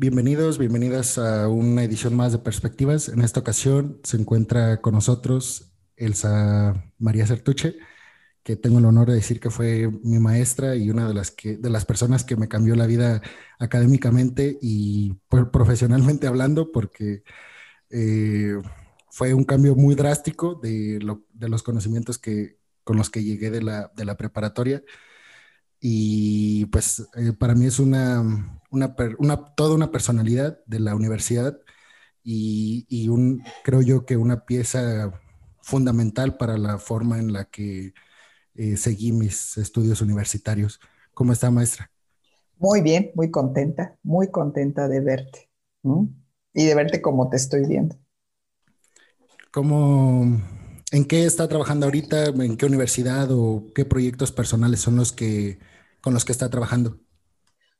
Bienvenidos, bienvenidas a una edición más de Perspectivas. En esta ocasión se encuentra con nosotros Elsa María Certuche, que tengo el honor de decir que fue mi maestra y una de las, que, de las personas que me cambió la vida académicamente y profesionalmente hablando, porque eh, fue un cambio muy drástico de, los conocimientos que, con los que llegué de la, de la preparatoria. Y pues eh, para mí es una una, toda una personalidad de la universidad y, un, creo yo que una pieza fundamental para la forma en la que eh, seguí mis estudios universitarios. ¿Cómo está, maestra? Muy bien, muy contenta, muy contenta de verte y de verte como te estoy viendo. ¿Cómo, ¿En qué está trabajando ahorita? ¿En qué universidad o qué proyectos personales son los que con los que está trabajando?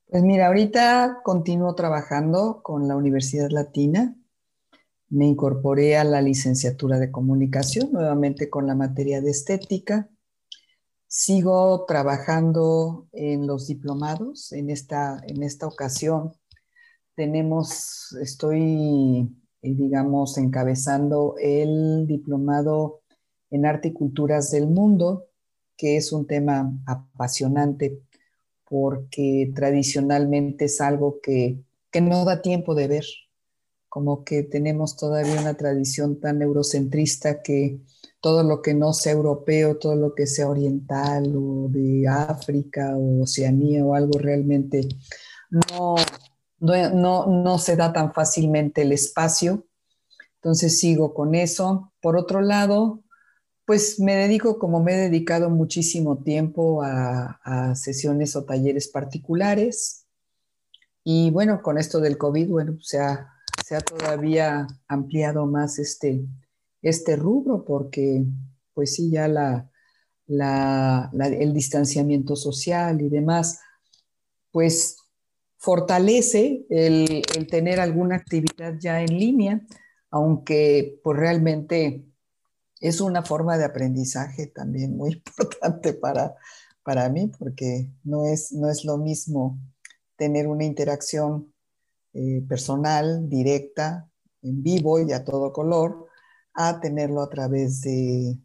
Pues mira, ahorita continúo trabajando con la Universidad Latina. Me incorporé a la licenciatura de comunicación, nuevamente con la materia de estética. Sigo trabajando en los diplomados. En esta, en esta ocasión tenemos, estoy, eh, digamos, encabezando el diplomado en arte y culturas del mundo, que es un tema apasionante porque tradicionalmente es algo que, no da tiempo de ver, como que tenemos todavía una tradición tan eurocentrista que todo lo que no sea europeo, todo lo que sea oriental o de África o Oceanía o algo realmente no, no, no se da tan fácilmente el espacio. Entonces sigo con eso. Por otro lado, pues me dedico, como me he dedicado muchísimo tiempo a, sesiones o talleres particulares. Y bueno, con esto del COVID, bueno, se ha, se ha todavía ampliado más este, este rubro porque, pues sí, ya la, el distanciamiento social y demás, pues fortalece el, tener alguna actividad ya en línea, aunque pues realmente es una forma de aprendizaje también muy importante para, para mí, porque no es, no es lo mismo tener una interacción eh, personal, directa, en vivo y a todo color, a tenerlo a través de,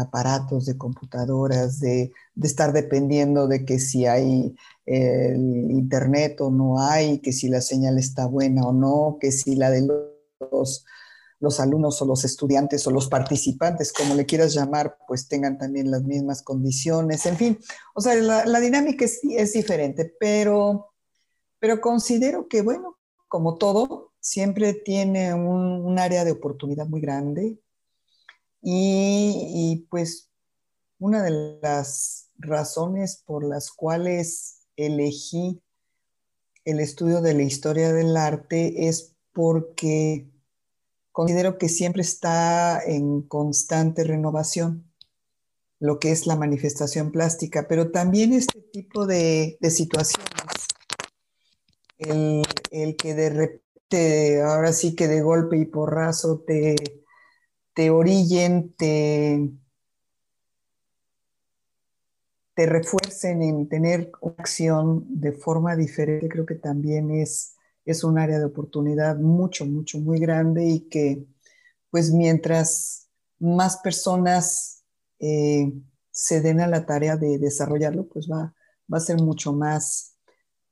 aparatos, de computadoras, de, de, estar dependiendo de que si hay el internet o no hay, que si la señal está buena o no, que si la de los los alumnos o los estudiantes o los participantes, como le quieras llamar, pues tengan también las mismas condiciones, en fin, o sea, la, dinámica es, es, diferente, pero, pero considero que, bueno, como todo, siempre tiene un, área de oportunidad muy grande y, pues una de las razones por las cuales elegí el estudio de la historia del arte es porque considero que siempre está en constante renovación lo que es la manifestación plástica, pero también este tipo de, situaciones, el, que de repente, ahora sí que de golpe y porrazo te, te orillen, te, refuercen en tener acción de forma diferente, creo que también es es un área de oportunidad mucho, mucho, muy grande y que pues mientras más personas eh, se den a la tarea de desarrollarlo, pues va, va a ser mucho más,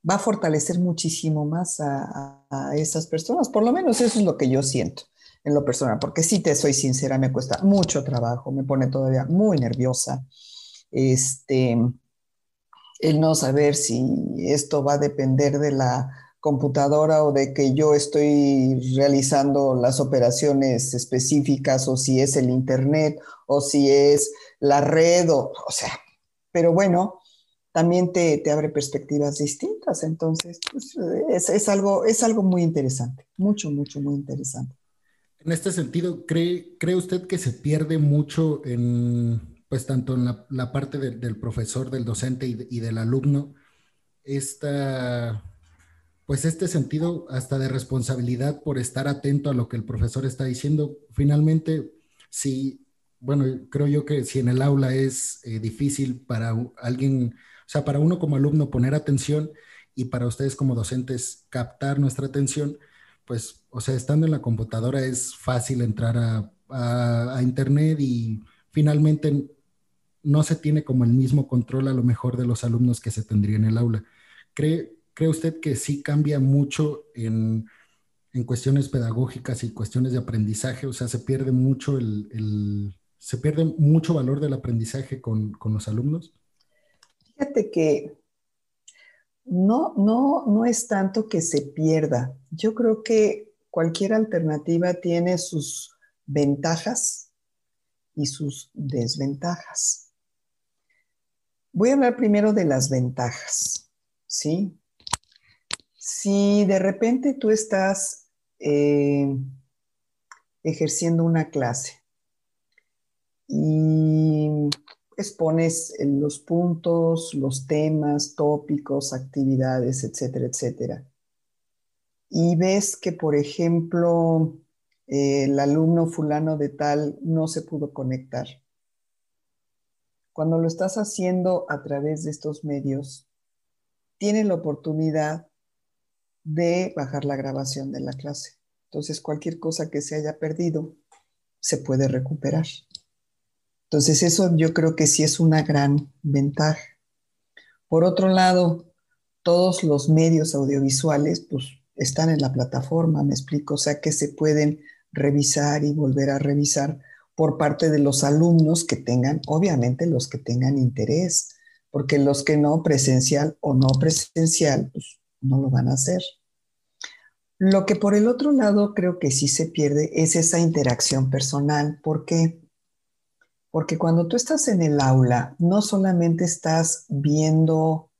va a fortalecer muchísimo más a, esas personas. Por lo menos eso es lo que yo siento en lo personal, porque si te soy sincera, me cuesta mucho trabajo, me pone todavía muy nerviosa. Este, el no saber si esto va a depender de la computadora o de que yo estoy realizando las operaciones específicas o si es el internet o si es la red o, o sea, pero bueno, también te, te abre perspectivas distintas, entonces pues, es, es, algo, es algo muy interesante, mucho, mucho, muy interesante. En este sentido, ¿cree, ¿cree usted que se pierde mucho en, pues tanto en la, parte del profesor, del docente y, y del alumno, esta pues este sentido hasta de responsabilidad por estar atento a lo que el profesor está diciendo. Finalmente, si, bueno, creo yo que si en el aula es eh, difícil para alguien, o sea, para uno como alumno poner atención y para ustedes como docentes captar nuestra atención, pues, o sea, estando en la computadora es fácil entrar a, Internet y finalmente no se tiene como el mismo control a lo mejor de los alumnos que se tendría en el aula. ¿Cree, ¿cree usted que sí cambia mucho en, cuestiones pedagógicas y cuestiones de aprendizaje? O sea, se pierde mucho el, se pierde mucho valor del aprendizaje con, con los alumnos. Fíjate que no, no, no es tanto que se pierda. Yo creo que cualquier alternativa tiene sus ventajas y sus desventajas. Voy a hablar primero de las ventajas, ¿sí? Si de repente tú estás eh, ejerciendo una clase y expones los puntos, los temas, tópicos, actividades, etcétera, etcétera. Y ves que, por ejemplo, el alumno fulano de tal no se pudo conectar. Cuando lo estás haciendo a través de estos medios, tiene la oportunidad de bajar la grabación de la clase. Entonces, cualquier cosa que se haya perdido se puede recuperar. Entonces, eso yo creo que sí es una gran ventaja. Por otro lado, todos los medios audiovisuales, pues, están en la plataforma, me explico, o sea que se pueden revisar y volver a revisar por parte de los alumnos que tengan, obviamente los que tengan interés, porque los que no, presencial o no presencial, pues no lo van a hacer. Lo que por el otro lado creo que sí se pierde es esa interacción personal. ¿Por qué? Porque cuando tú estás en el aula, no solamente estás viendo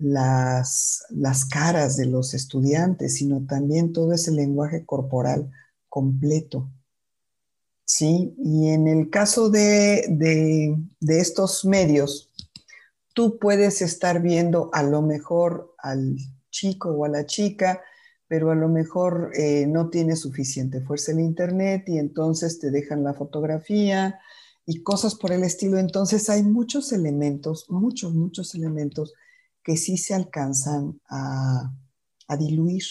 las, las caras de los estudiantes, sino también todo ese lenguaje corporal completo. ¿Sí? Y en el caso de, de, estos medios, tú puedes estar viendo a lo mejor al chico o a la chica, pero a lo mejor eh, no tiene suficiente fuerza el internet y entonces te dejan la fotografía y cosas por el estilo. Entonces hay muchos elementos, muchos, muchos elementos que sí se alcanzan a, diluir.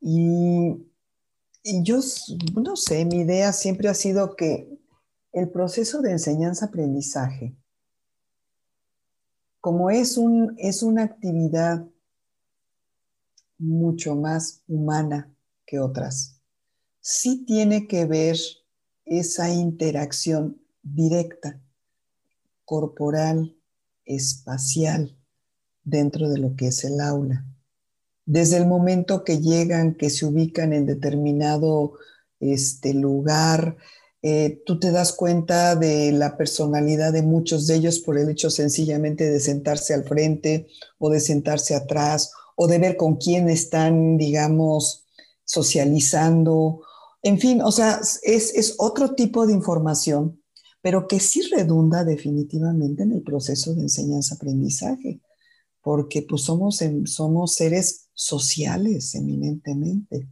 Y, y, yo, no sé, mi idea siempre ha sido que el proceso de enseñanza-aprendizaje, como es, un, es una actividad mucho más humana que otras, sí tiene que ver esa interacción directa, corporal, espacial, dentro de lo que es el aula. Desde el momento que llegan, que se ubican en determinado este, lugar, eh, tú te das cuenta de la personalidad de muchos de ellos por el hecho sencillamente de sentarse al frente o de sentarse atrás o de ver con quién están, digamos, socializando en fin, o sea, es, otro tipo de información, pero que sí redunda definitivamente en el proceso de enseñanza-aprendizaje, porque pues somos, somos seres sociales eminentemente.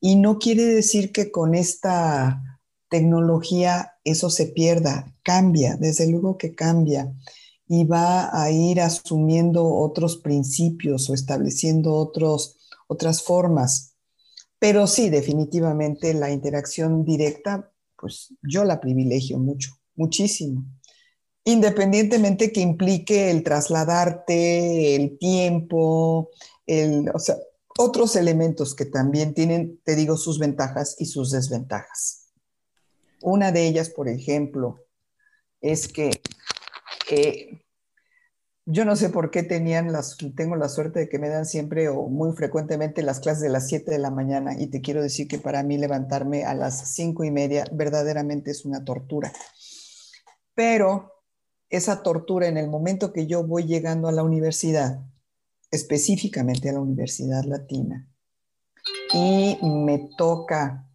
Y no quiere decir que con esta tecnología eso se pierda, cambia, desde luego que cambia y va a ir asumiendo otros principios o estableciendo otros, otras formas pero sí, definitivamente la interacción directa, pues yo la privilegio mucho, muchísimo. Independientemente que implique el trasladarte, el tiempo, el, o sea, otros elementos que también tienen, te digo, sus ventajas y sus desventajas. Una de ellas, por ejemplo, es que eh, yo no sé por qué tenían las, tengo la suerte de que me dan siempre o muy frecuentemente las clases de las 7 de la mañana y te quiero decir que para mí levantarme a las 5 y media verdaderamente es una tortura. Pero esa tortura en el momento que yo voy llegando a la universidad, específicamente a la Universidad Latina, y me toca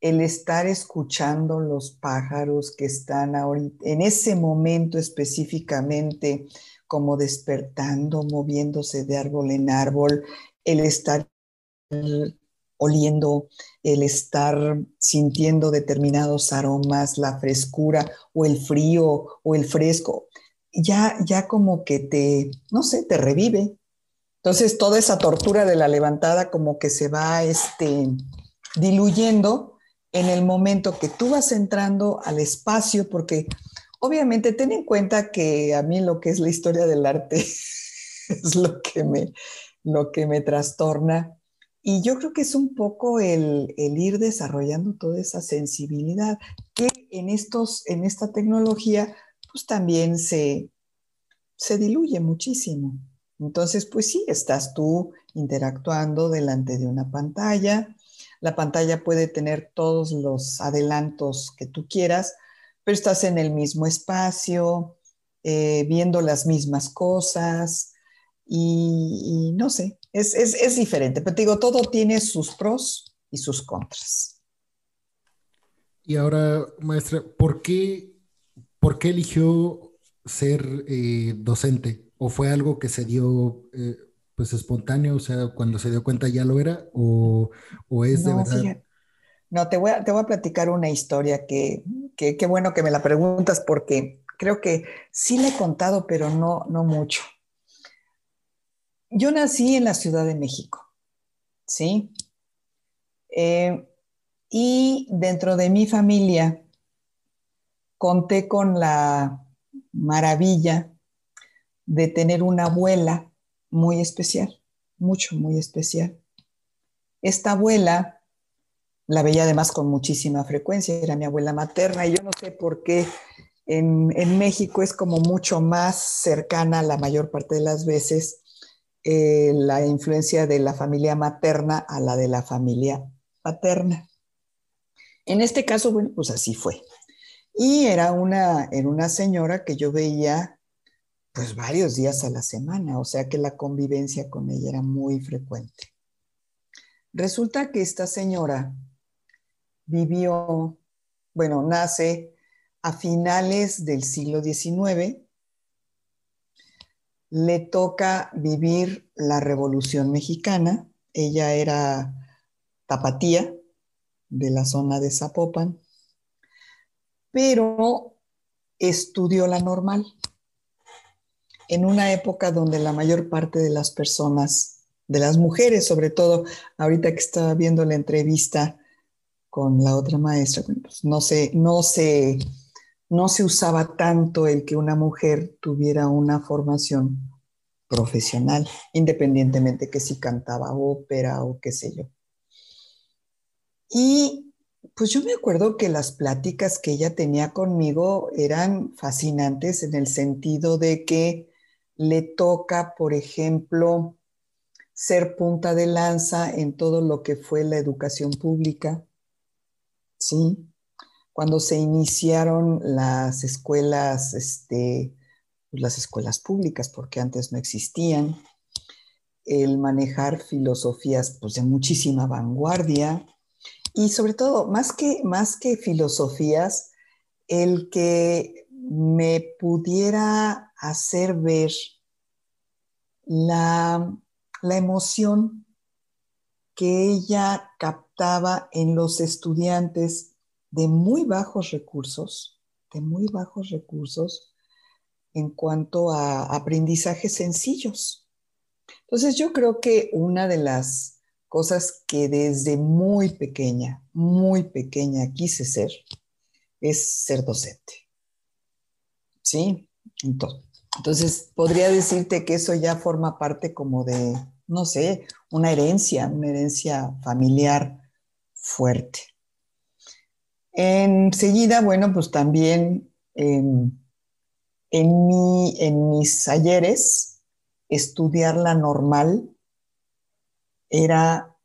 el estar escuchando los pájaros que están ahorita, en ese momento específicamente, como despertando, moviéndose de árbol en árbol, el estar oliendo, el estar sintiendo determinados aromas, la frescura o el frío o el fresco, ya, ya como que te, no sé, te revive. Entonces, toda esa tortura de la levantada como que se va este, diluyendo en el momento que tú vas entrando al espacio, porque obviamente ten en cuenta que a mí lo que es la historia del arte es lo que me, lo que me trastorna. Y yo creo que es un poco el, el, ir desarrollando toda esa sensibilidad que en, estos, en esta tecnología pues también se, se diluye muchísimo. Entonces, pues sí, estás tú interactuando delante de una pantalla. La pantalla puede tener todos los adelantos que tú quieras, pero estás en el mismo espacio, eh, viendo las mismas cosas y, no sé, es, es, diferente. Pero te digo, todo tiene sus pros y sus contras. Y ahora, maestra, ¿por qué, por qué eligió ser eh, docente? ¿O fue algo que se dio eh, pues espontáneo? O sea, cuando se dio cuenta ya lo era, o, es de verdad. No, te voy, a, te voy a platicar una historia que, qué bueno que me la preguntas porque creo que sí le he contado, pero no, no mucho. Yo nací en la Ciudad de México, ¿sí? Eh, y dentro de mi familia conté con la maravilla de tener una abuela muy especial, mucho, muy especial. Esta abuela la veía además con muchísima frecuencia, era mi abuela materna y yo no sé por qué en, México es como mucho más cercana la mayor parte de las veces eh, la influencia de la familia materna a la de la familia paterna. En este caso, bueno, pues así fue. Y era una, era una señora que yo veía pues varios días a la semana, o sea que la convivencia con ella era muy frecuente. Resulta que esta señora vivió, bueno, nace a finales del siglo XIX, le toca vivir la Revolución Mexicana, ella era tapatía de la zona de Zapopan, pero estudió la normal. En una época donde la mayor parte de las personas, de las mujeres sobre todo, ahorita que estaba viendo la entrevista con la otra maestra, pues no, se, no, se, no se usaba tanto el que una mujer tuviera una formación profesional, independientemente que si cantaba ópera o qué sé yo. Y pues yo me acuerdo que las pláticas que ella tenía conmigo eran fascinantes en el sentido de que le toca, por ejemplo, ser punta de lanza en todo lo que fue la educación pública, ¿sí? Cuando se iniciaron las escuelas, este, pues, las escuelas públicas, porque antes no existían, el manejar filosofías pues, de muchísima vanguardia y sobre todo, más que, más que filosofías, el que me pudiera hacer ver la, emoción que ella captaba en los estudiantes de muy bajos recursos, de muy bajos recursos en cuanto a aprendizajes sencillos. Entonces yo creo que una de las cosas que desde muy pequeña, muy pequeña quise ser, es ser docente. ¿sí? Entonces, podría decirte que eso ya forma parte como de, no sé, una herencia, una herencia familiar fuerte. Enseguida, bueno, pues también em, en, mi, en mis ayeres, estudiar la normal era,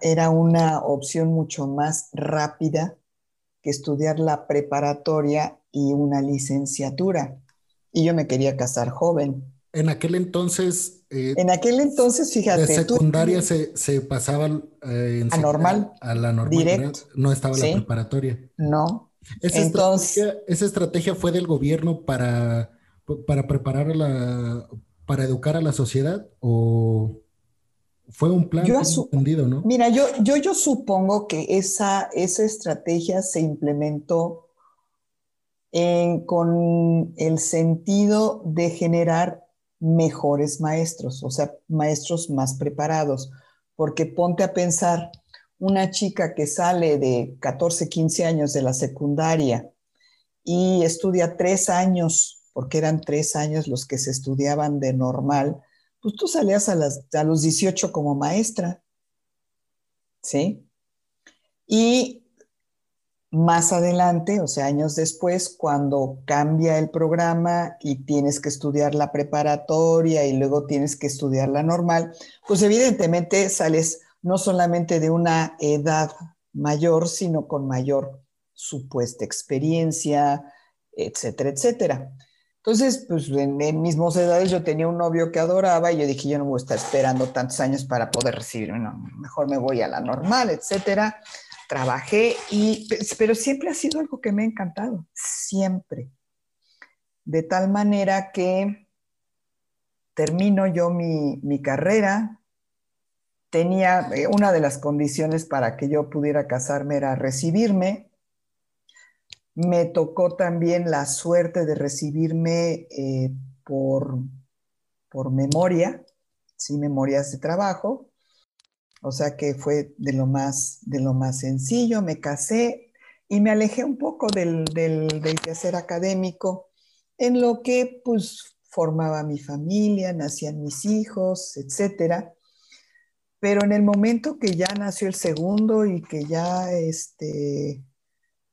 era una opción mucho más rápida que estudiar la preparatoria y una licenciatura. Y yo me quería casar joven. En aquel entonces... Eh, en aquel entonces, fíjate. De secundaria se, se, pasaba eh, a normal. A la normal. Directo. No estaba la preparatoria. No. Esa, estrategia, esa estrategia fue del gobierno para, para preparar a la, para educar a la sociedad o fue un plan entendido, ¿no? Mira, yo, yo, yo supongo que esa, esa estrategia se implementó con el sentido de generar mejores maestros, o sea, maestros más preparados, porque ponte a pensar, una chica que sale de 14, 15 años de la secundaria y estudia tres años, porque eran tres años los que se estudiaban de normal, pues tú salías a, a los 18 como maestra, ¿sí? Y más adelante, o sea, años después, cuando cambia el programa y tienes que estudiar la preparatoria y luego tienes que estudiar la normal, pues evidentemente sales no solamente de una edad mayor, sino con mayor supuesta experiencia, etcétera, etcétera. Entonces, pues en, en mis edades yo tenía un novio que adoraba y yo dije, yo no voy a estar esperando tantos años para poder recibirme, no, mejor me voy a la normal, etcétera trabajé y, pero siempre ha sido algo que me ha encantado, siempre. De tal manera que termino yo mi, mi carrera, tenía, eh, una de las condiciones para que yo pudiera casarme era recibirme. Me tocó también la suerte de recibirme eh, por, por memoria, sí, memorias de trabajo. O sea que fue de lo más, de lo más sencillo, me casé y me alejé un poco del, del, quehacer académico, en lo que pues formaba mi familia, nacían mis hijos, etcétera. Pero en el momento que ya nació el segundo y que ya este,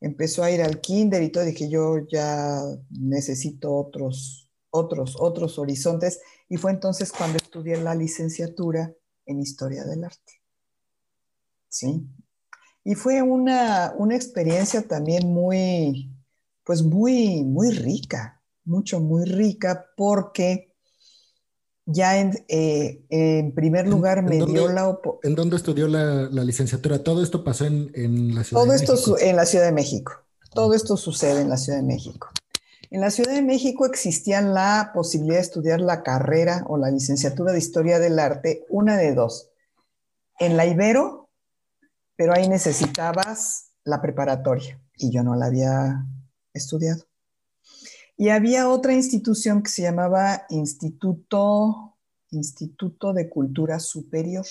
empezó a ir al kinder y todo, dije yo ya necesito otros, otros, otros horizontes. Y fue entonces cuando estudié la licenciatura en historia del arte. ¿Sí? Y fue una, experiencia también muy, pues muy, muy rica, mucho, muy rica, porque ya en, eh, primer lugar me dio la ¿En dónde estudió la, licenciatura? ¿Todo esto pasó en, la Ciudad de México? Todo esto en la Ciudad de México. Todo esto sucede en la Ciudad de México. En la Ciudad de México existía la posibilidad de estudiar la carrera o la licenciatura de Historia del Arte, una de dos. En la Ibero, pero ahí necesitabas la preparatoria y yo no la había estudiado. Y había otra institución que se llamaba Instituto, Instituto de Cultura Superior,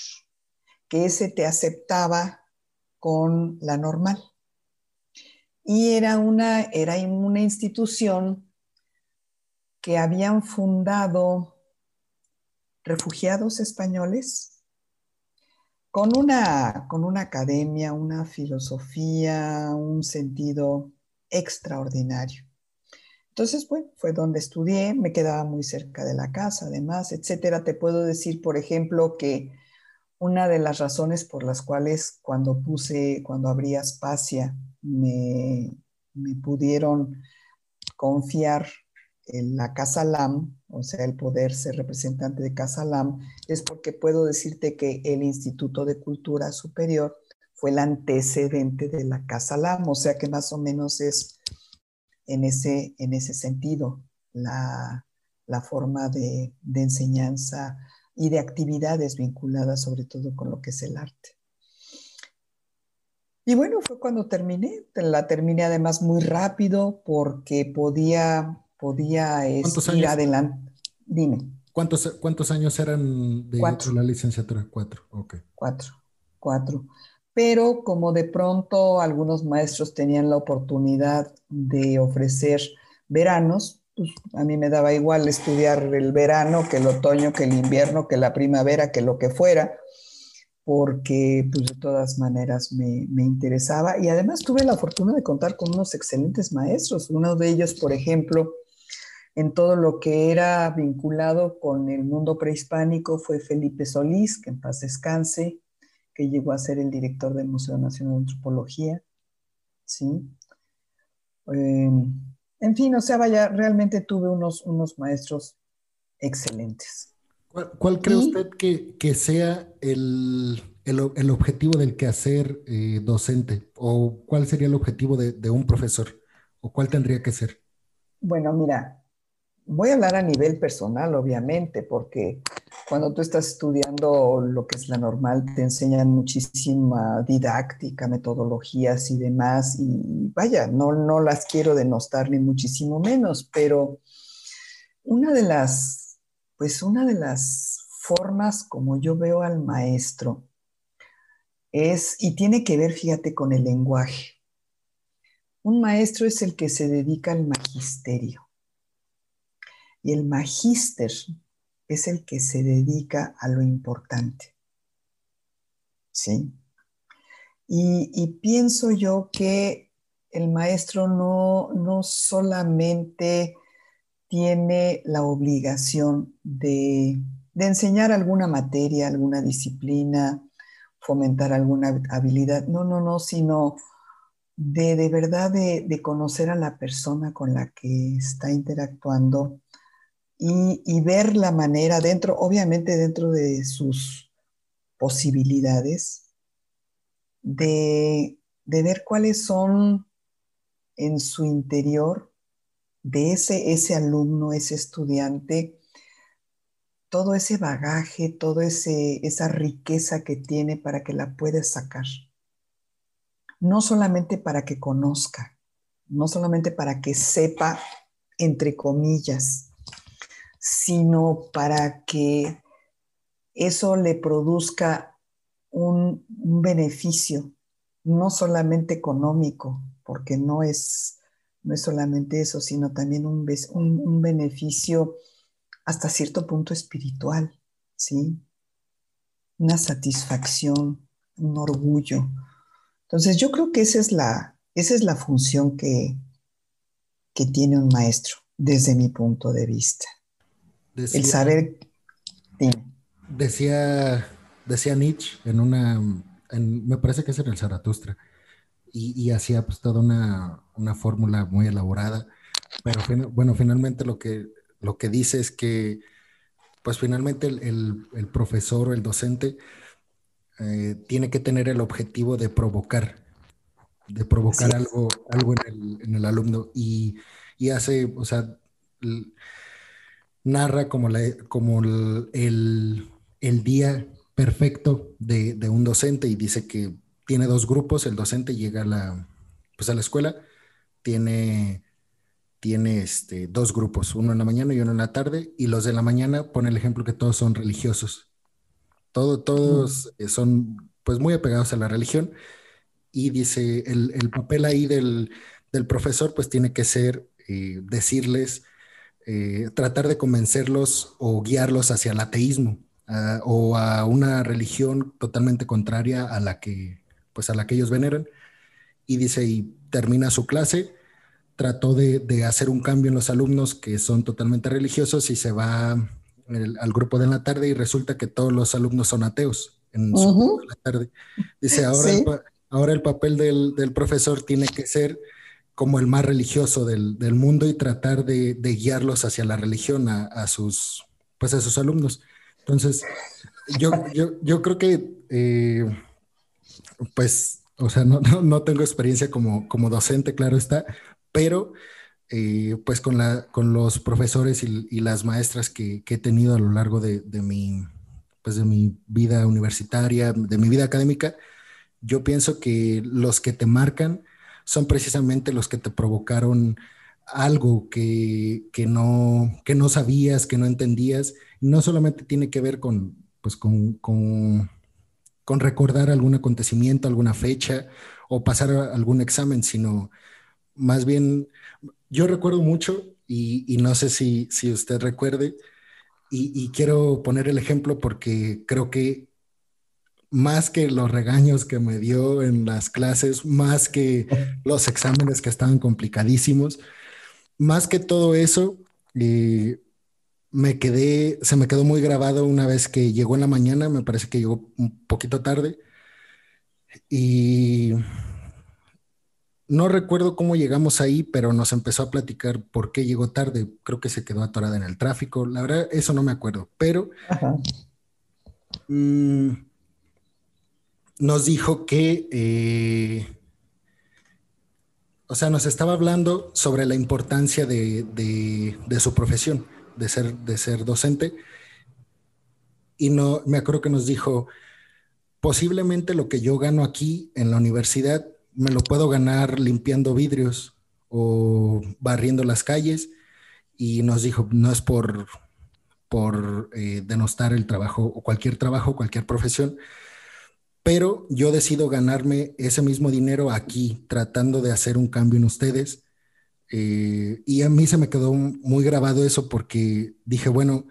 que ese te aceptaba con la normal y era una, era una institución que habían fundado refugiados españoles con una, con una academia, una filosofía, un sentido extraordinario. Entonces, bueno, fue donde estudié, me quedaba muy cerca de la casa, además, etcétera. Te puedo decir, por ejemplo, que una de las razones por las cuales cuando puse, cuando abrí Aspasia, me, pudieron confiar la Casa LAM, o sea, el poder ser representante de Casa LAM, es porque puedo decirte que el Instituto de Cultura Superior fue el antecedente de la Casa LAM, o sea que más o menos es en ese, en ese sentido la, forma de, de enseñanza y de actividades vinculadas sobre todo con lo que es el arte. Y bueno, fue cuando terminé. La terminé además muy rápido porque podía, podía ir adelante. Dime. ¿Cuántos, ¿Cuántos años eran de, la licenciatura? Cuatro, ok. Cuatro, cuatro. Pero como de pronto algunos maestros tenían la oportunidad de ofrecer veranos, pues a mí me daba igual estudiar el verano que el otoño, que el invierno, que la primavera, que lo que fuera porque pues de todas maneras me, me, interesaba y además tuve la fortuna de contar con unos excelentes maestros. Uno de ellos, por ejemplo, en todo lo que era vinculado con el mundo prehispánico fue Felipe Solís, que en paz descanse, que llegó a ser el director del Museo Nacional de Antropología. ¿sí? Em, en fin, o sea, vaya, realmente tuve unos, unos maestros excelentes. ¿Cuál, cree usted que, que sea el, el, el, objetivo del quehacer eh, docente? ¿O cuál sería el objetivo de, de, un profesor? ¿O cuál tendría que ser? Bueno, mira, voy a hablar a nivel personal, obviamente, porque cuando tú estás estudiando lo que es la normal, te enseñan muchísima didáctica, metodologías y demás. Y vaya, no, no las quiero denostar ni muchísimo menos, pero una de las Pues una de las formas como yo veo al maestro es, y tiene que ver, fíjate, con el lenguaje. Un maestro es el que se dedica al magisterio. Y el magíster es el que se dedica a lo importante. ¿Sí? Y, pienso yo que el maestro no, no solamente tiene la obligación de, enseñar alguna materia, alguna disciplina, fomentar alguna habilidad, no, no, no, sino de, de verdad de, de, conocer a la persona con la que está interactuando y, ver la manera dentro, obviamente dentro de sus posibilidades, de, de ver cuáles son en su interior de ese, ese alumno, ese estudiante, todo ese bagaje, toda esa riqueza que tiene para que la puedas sacar. No solamente para que conozca, no solamente para que sepa, entre comillas, sino para que eso le produzca un, beneficio, no solamente económico, porque no es, no es solamente eso, sino también un, un, beneficio hasta cierto punto espiritual, ¿sí? Una satisfacción, un orgullo. Entonces yo creo que esa es la, esa es la función que, que tiene un maestro desde mi punto de vista. El saber... Decía, decía Nietzsche en una, me parece que es en el Zaratustra, y, hacía pues toda una, una fórmula muy elaborada, pero bueno, finalmente lo que, lo que dice es que pues finalmente el, el, profesor o el docente eh, tiene que tener el objetivo de provocar, de provocar algo, algo en el, en el alumno y, y, hace, o sea, narra como, la, como el, el, día perfecto de, de, un docente y dice que tiene dos grupos, el docente llega a la, pues a la escuela, tiene, tiene este, dos grupos, uno en la mañana y uno en la tarde, y los de la mañana pone el ejemplo que todos son religiosos. Todo, todos mm. son pues muy apegados a la religión y dice, el, el papel ahí del, del, profesor pues tiene que ser eh, decirles, eh, tratar de convencerlos o guiarlos hacia el ateísmo o a una religión totalmente contraria a la que pues a la que ellos veneran. Y dice, y termina su clase, trató de, de hacer un cambio en los alumnos que son totalmente religiosos y se va al grupo de la tarde y resulta que todos los alumnos son ateos en su de la tarde. Dice, ahora, el, ahora el papel del, del, profesor tiene que ser como el más religioso del, del mundo y tratar de, de, guiarlos hacia la religión a, a, sus, pues a sus alumnos. Entonces, yo, yo, yo creo que eh, pues, o sea, no, no, tengo experiencia como, como docente, claro está, pero eh, pues con, la, con los profesores y, las maestras que, he tenido a lo largo de, mi, pues de mi vida universitaria, de mi vida académica, yo pienso que los que te marcan son precisamente los que te provocaron algo que, que, no, que no sabías, que no entendías. No solamente tiene que ver con, pues con, con con recordar algún acontecimiento, alguna fecha o pasar algún examen, sino más bien, yo recuerdo mucho y, no sé si, si usted recuerde, y, quiero poner el ejemplo porque creo que más que los regaños que me dio en las clases, más que los exámenes que estaban complicadísimos, más que todo eso, eh, me quedé, se me quedó muy grabado una vez que llegó en la mañana, me parece que llegó un poquito tarde. Y no recuerdo cómo llegamos ahí, pero nos empezó a platicar por qué llegó tarde. Creo que se quedó atorada en el tráfico. La verdad, eso no me acuerdo, pero mm, nos dijo que, eh, o sea, nos estaba hablando sobre la importancia de, de su profesión de ser, de ser docente. Y no, me acuerdo que nos dijo, posiblemente lo que yo gano aquí en la universidad me lo puedo ganar limpiando vidrios o barriendo las calles. Y nos dijo, no es por, por eh, denostar el trabajo o cualquier trabajo, cualquier profesión, pero yo decido ganarme ese mismo dinero aquí, tratando de hacer un cambio en ustedes. Eh, y a mí se me quedó muy grabado eso porque dije, bueno,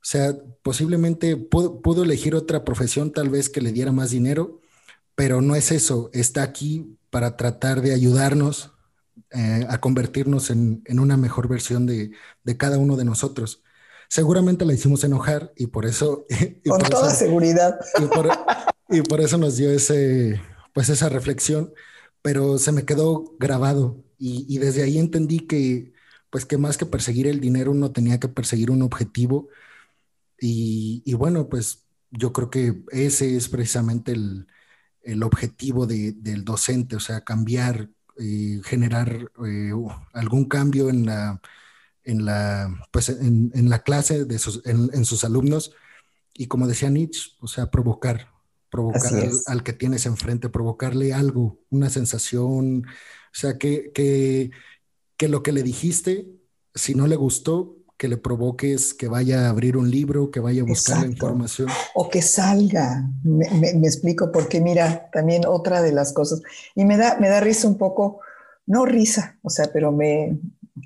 o sea, posiblemente puedo, elegir otra profesión tal vez que le diera más dinero, pero no es eso. Está aquí para tratar de ayudarnos eh, a convertirnos en, una mejor versión de, cada uno de nosotros. Seguramente la hicimos enojar y por eso... Con toda seguridad. Y por, eso nos dio ese, pues esa reflexión, pero se me quedó grabado y, y desde ahí entendí que, pues que más que perseguir el dinero, uno tenía que perseguir un objetivo y, bueno, pues yo creo que ese es precisamente el, objetivo del docente, o sea, cambiar, eh, generar eh, algún cambio en la, en la, pues en, la clase de sus, en, sus alumnos y como decía Nietzsche, o sea, provocar, provocar al, que tienes enfrente, provocarle algo, una sensación, o sea, que, que, que lo que le dijiste, si no le gustó, que le provoques que vaya a abrir un libro, que vaya a buscar la información. O que salga. Me, explico porque mira, también otra de las cosas, y me da, me da risa un poco, no risa, o sea, pero me,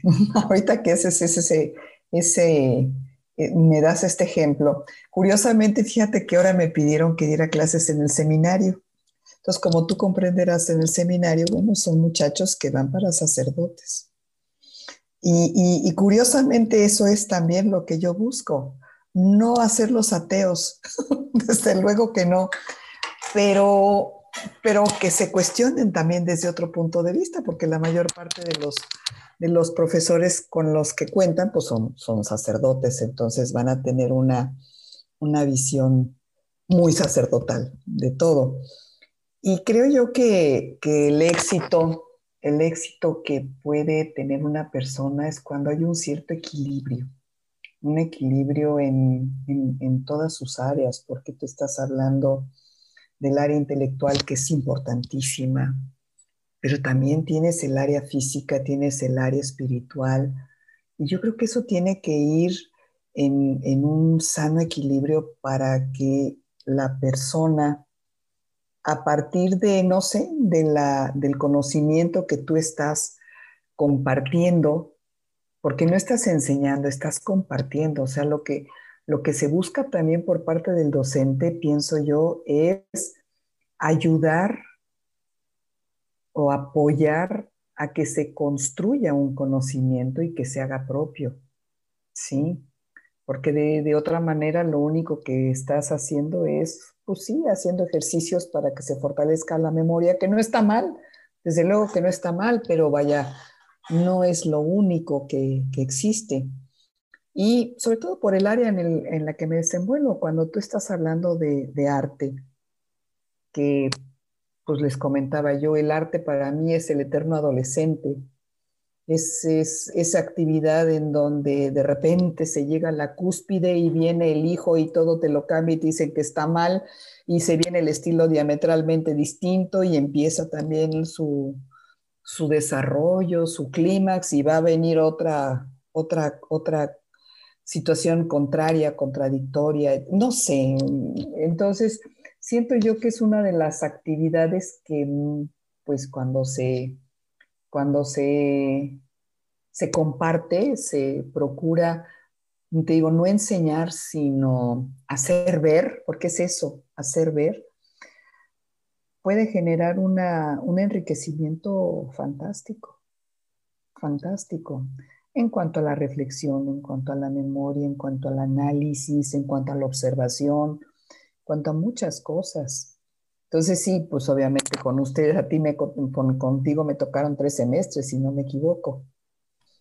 ahorita que haces ese, ese, eh, me das este ejemplo. Curiosamente, fíjate que ahora me pidieron que diera clases en el seminario. Entonces, como tú comprenderás, en el seminario, bueno, son muchachos que van para sacerdotes. Y, curiosamente eso es también lo que yo busco, no hacerlos ateos, desde luego que no, pero, pero que se cuestionen también desde otro punto de vista, porque la mayor parte de los, de los profesores con los que cuentan pues son, son sacerdotes, entonces van a tener una, una visión muy sacerdotal de todo. Y creo yo que, que el éxito el éxito que puede tener una persona es cuando hay un cierto equilibrio, un equilibrio en, todas sus áreas, porque tú estás hablando del área intelectual que es importantísima, pero también tienes el área física, tienes el área espiritual, y yo creo que eso tiene que ir en, un sano equilibrio para que la persona a partir de, no sé, del conocimiento que tú estás compartiendo, porque no estás enseñando, estás compartiendo. O sea, lo que, lo que se busca también por parte del docente, pienso yo, es ayudar o apoyar a que se construya un conocimiento y que se haga propio. ¿Sí? Porque de, otra manera lo único que estás haciendo es pues sí, haciendo ejercicios para que se fortalezca la memoria, que no está mal, desde luego que no está mal, pero vaya, no es lo único que, existe. Y sobre todo por el área en, la que me desenvuelvo, cuando tú estás hablando de, de arte, que pues les comentaba yo, el arte para mí es el eterno adolescente, es, esa actividad en donde de repente se llega a la cúspide y viene el hijo y todo te lo cambia y te dicen que está mal y se viene el estilo diametralmente distinto y empieza también su, su desarrollo, su clímax y va a venir otra, otra, otra situación contraria, contradictoria, no sé. Entonces, siento yo que es una de las actividades que, pues, cuando se cuando se, se comparte, se procura, te digo, no enseñar, sino hacer ver, porque es eso, hacer ver, puede generar un enriquecimiento fantástico, fantástico, en cuanto a la reflexión, en cuanto a la memoria, en cuanto al análisis, en cuanto a la observación, en cuanto a muchas cosas. Entonces sí, pues obviamente con ustedes, a ti me, contigo me tocaron tres semestres, si no me equivoco.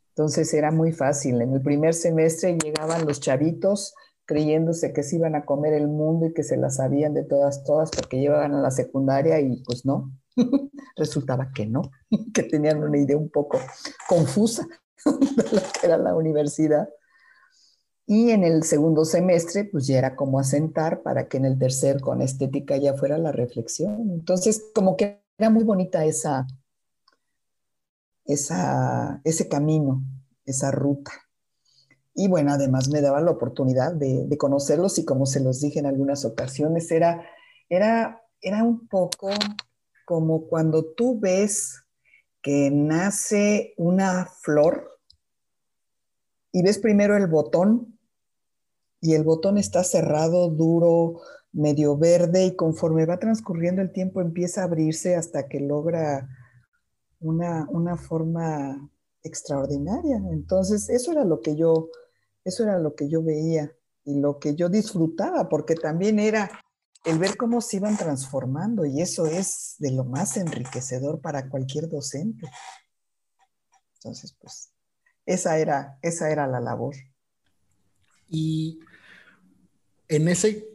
Entonces era muy fácil. En el primer semestre llegaban los chavitos creyéndose que se iban a comer el mundo y que se las sabían de todas, todas, porque llevaban a la secundaria y pues no. Resultaba que no, que tenían una idea un poco confusa de era la universidad. Y en el segundo semestre, pues ya era como asentar para que en el tercer con estética ya fuera la reflexión. Entonces, como que era muy bonita esa, esa, ese camino, esa ruta. Y bueno, además me daba la oportunidad de, conocerlos y como se los dije en algunas ocasiones, era, era, era un poco como cuando tú ves que nace una flor y ves primero el botón y el botón está cerrado, duro, medio verde y conforme va transcurriendo el tiempo empieza a abrirse hasta que logra una, una forma extraordinaria. Entonces, eso era lo que yo, eso era lo que yo veía y lo que yo disfrutaba, porque también era el ver cómo se iban transformando y eso es de lo más enriquecedor para cualquier docente. Entonces, pues, esa era, esa era la labor. Y en ese,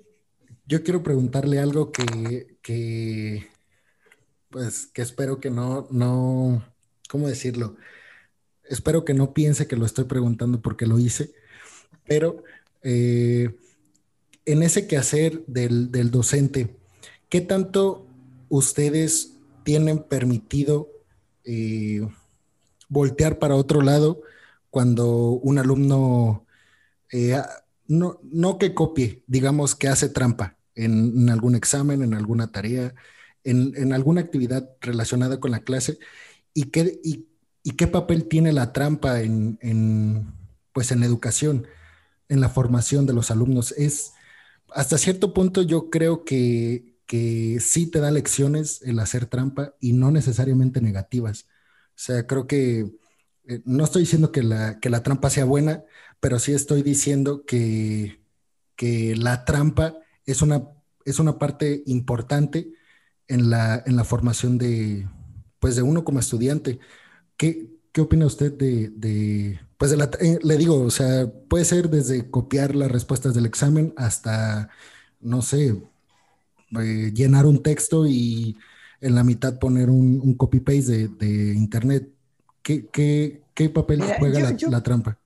yo quiero preguntarle algo que, que pues, que espero que no, no, ¿cómo decirlo? Espero que no piense que lo estoy preguntando porque lo hice, pero eh, en ese quehacer del, del docente, ¿qué tanto ustedes tienen permitido eh, voltear para otro lado cuando un alumno, eh, no, no, que copie, digamos que hace trampa en, en algún examen, en alguna tarea, en, en, alguna actividad relacionada con la clase y qué, y ¿Y qué papel tiene la trampa en, pues en la educación, en la formación de los alumnos? Es, hasta cierto punto yo creo que, que sí te da lecciones el hacer trampa y no necesariamente negativas. O sea, creo que eh, no estoy diciendo que la, que la trampa sea buena, pero sí estoy diciendo que, que la trampa es una, es una parte importante en la, en la formación de, pues de uno como estudiante. ¿Qué, opina usted de, pues de la, eh, le digo, o sea, puede ser desde copiar las respuestas del examen hasta, no sé, eh, llenar un texto y en la mitad poner un, copy-paste de, internet. ¿Qué, papel juega la, trampa?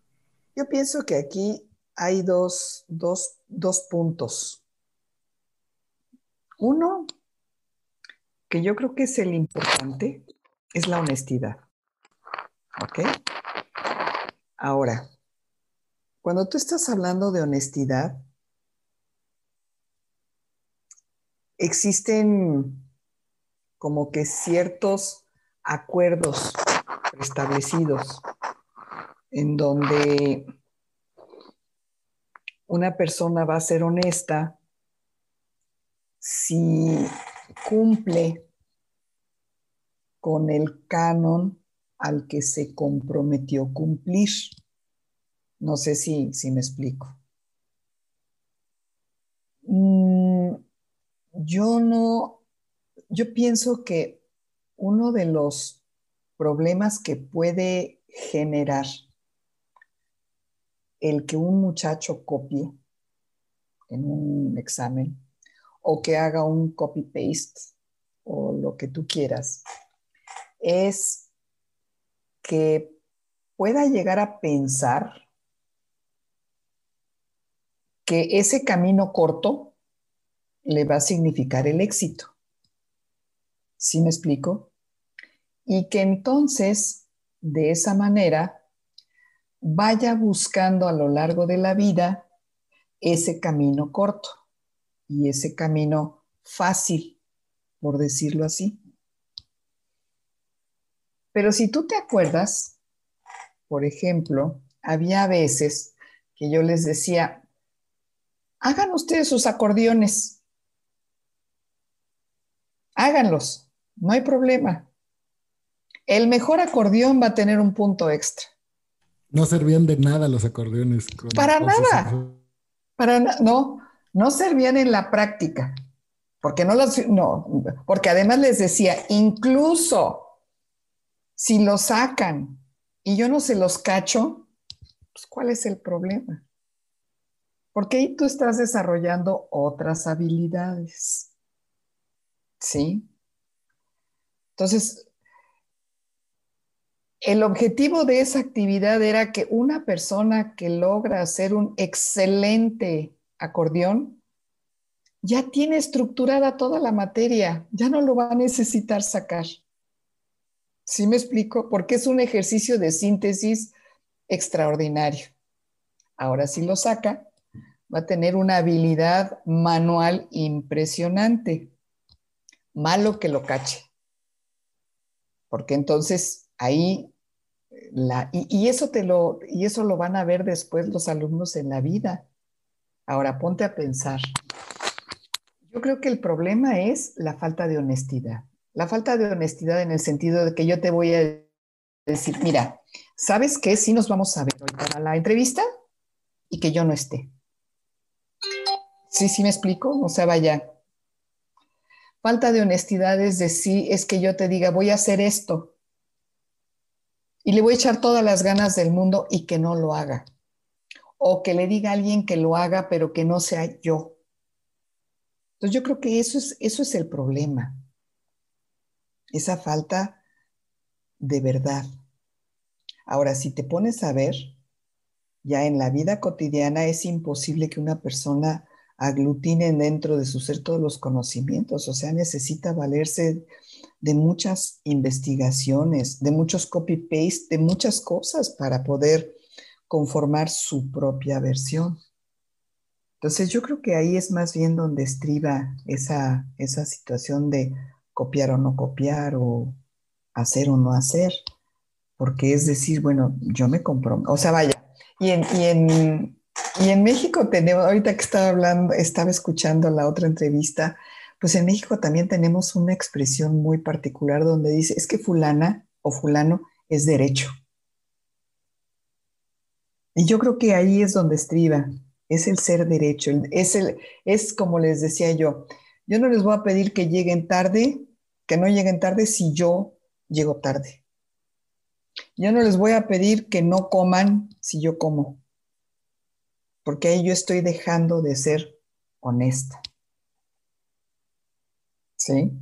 Yo pienso que aquí hay dos, dos puntos. Uno, que yo creo que es el importante, es la honestidad. ¿Ok? Ahora, cuando tú estás hablando de honestidad, existen como que ciertos acuerdos establecidos en donde una persona va a ser honesta si cumple con el canon al que se comprometió cumplir. No sé si, si me explico. Mm, yo no, yo pienso que uno de los problemas que puede generar el que un muchacho copie en un examen o que haga un copy-paste o lo que tú quieras, es que pueda llegar a pensar que ese camino corto le va a significar el éxito. ¿Sí me explico? Y que entonces, de esa manera, vaya buscando a lo largo de la vida ese camino corto y ese camino fácil, por decirlo así. Pero si tú te acuerdas, por ejemplo, había veces que yo les decía, hagan ustedes sus acordeones, háganlos, no hay problema. El mejor acordeón va a tener un punto extra. No servían de nada los acordeones. Para nada. Para no, no servían en la práctica. Porque no los, no, porque además les decía, incluso si lo sacan y yo no se los cacho, pues ¿cuál es el problema? Porque ahí tú estás desarrollando otras habilidades. ¿Sí? Entonces, el objetivo de esa actividad era que una persona que logra hacer un excelente acordeón ya tiene estructurada toda la materia, ya no lo va a necesitar sacar. ¿Sí me explico? Porque es un ejercicio de síntesis extraordinario. ahora si lo saca, va a tener una habilidad manual impresionante. Malo que lo cache. Porque entonces ahí y, eso te lo y eso lo van a ver después los alumnos en la vida. Ahora ponte a pensar. Yo creo que el problema es la falta de honestidad. La falta de honestidad en el sentido de que yo te voy a decir, mira, ¿sabes qué? Si nos vamos a ver hoy para la entrevista y que yo no esté. Sí, sí me explico, o sea, vaya. Falta de honestidad es decir, es que yo te diga, voy a hacer esto y le voy a echar todas las ganas del mundo y que no lo haga. O que le diga a alguien que lo haga, pero que no sea yo. Entonces yo creo que eso es, eso es el problema. Esa falta de verdad. Ahora, si te pones a ver, ya en la vida cotidiana es imposible que una persona aglutine dentro de su ser todos los conocimientos, o sea, necesita valerse de muchas investigaciones, de muchos copy-paste, de muchas cosas para poder conformar su propia versión. Entonces yo creo que ahí es más bien donde estriba esa, esa situación de copiar o no copiar o hacer o no hacer, porque es decir, bueno, yo me comprometo, o sea, vaya, y en, y en, y en México tenemos, ahorita que estaba hablando, estaba escuchando la otra entrevista, pues en México también tenemos una expresión muy particular donde dice, es que fulana o fulano es derecho. Y yo creo que ahí es donde estriba, es el ser derecho, es, el, es como les decía yo, yo no les voy a pedir que lleguen tarde, que no lleguen tarde si yo llego tarde. Yo no les voy a pedir que no coman si yo como, porque ahí yo estoy dejando de ser honesta. ¿Sí?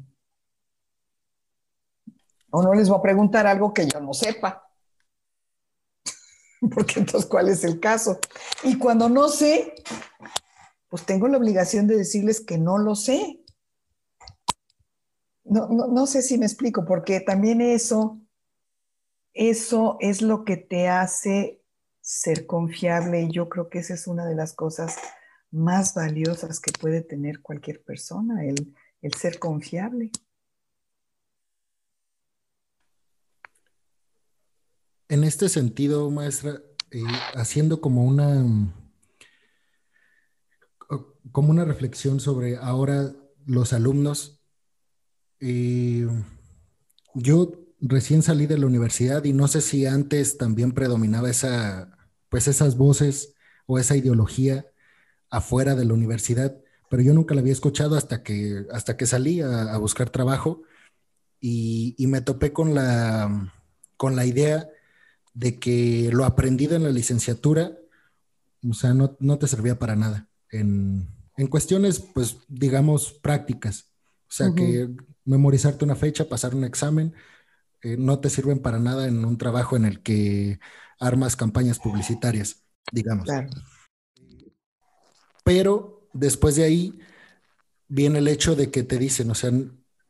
O no les voy a preguntar algo que yo no sepa. Porque entonces, ¿cuál es el caso? Y cuando no sé, pues tengo la obligación de decirles que no lo sé. No, no, sé si me explico, porque también eso, eso es lo que te hace ser confiable y yo creo que esa es una de las cosas más valiosas que puede tener cualquier persona, el, el ser confiable. En este sentido, maestra, eh, haciendo como una, como una reflexión sobre ahora los alumnos, eh, yo recién salí de la universidad y no sé si antes también predominaba esa, pues esas voces o esa ideología afuera de la universidad pero yo nunca la había escuchado hasta que, hasta que salí a, buscar trabajo y, me topé con la, con la idea de que lo aprendido en la licenciatura, o sea, no, te servía para nada en, cuestiones, pues, digamos, prácticas. O sea, que memorizarte una fecha, pasar un examen, eh, no te sirven para nada en un trabajo en el que armas campañas publicitarias, digamos. Claro. Pero después de ahí viene el hecho de que te dicen, o sea,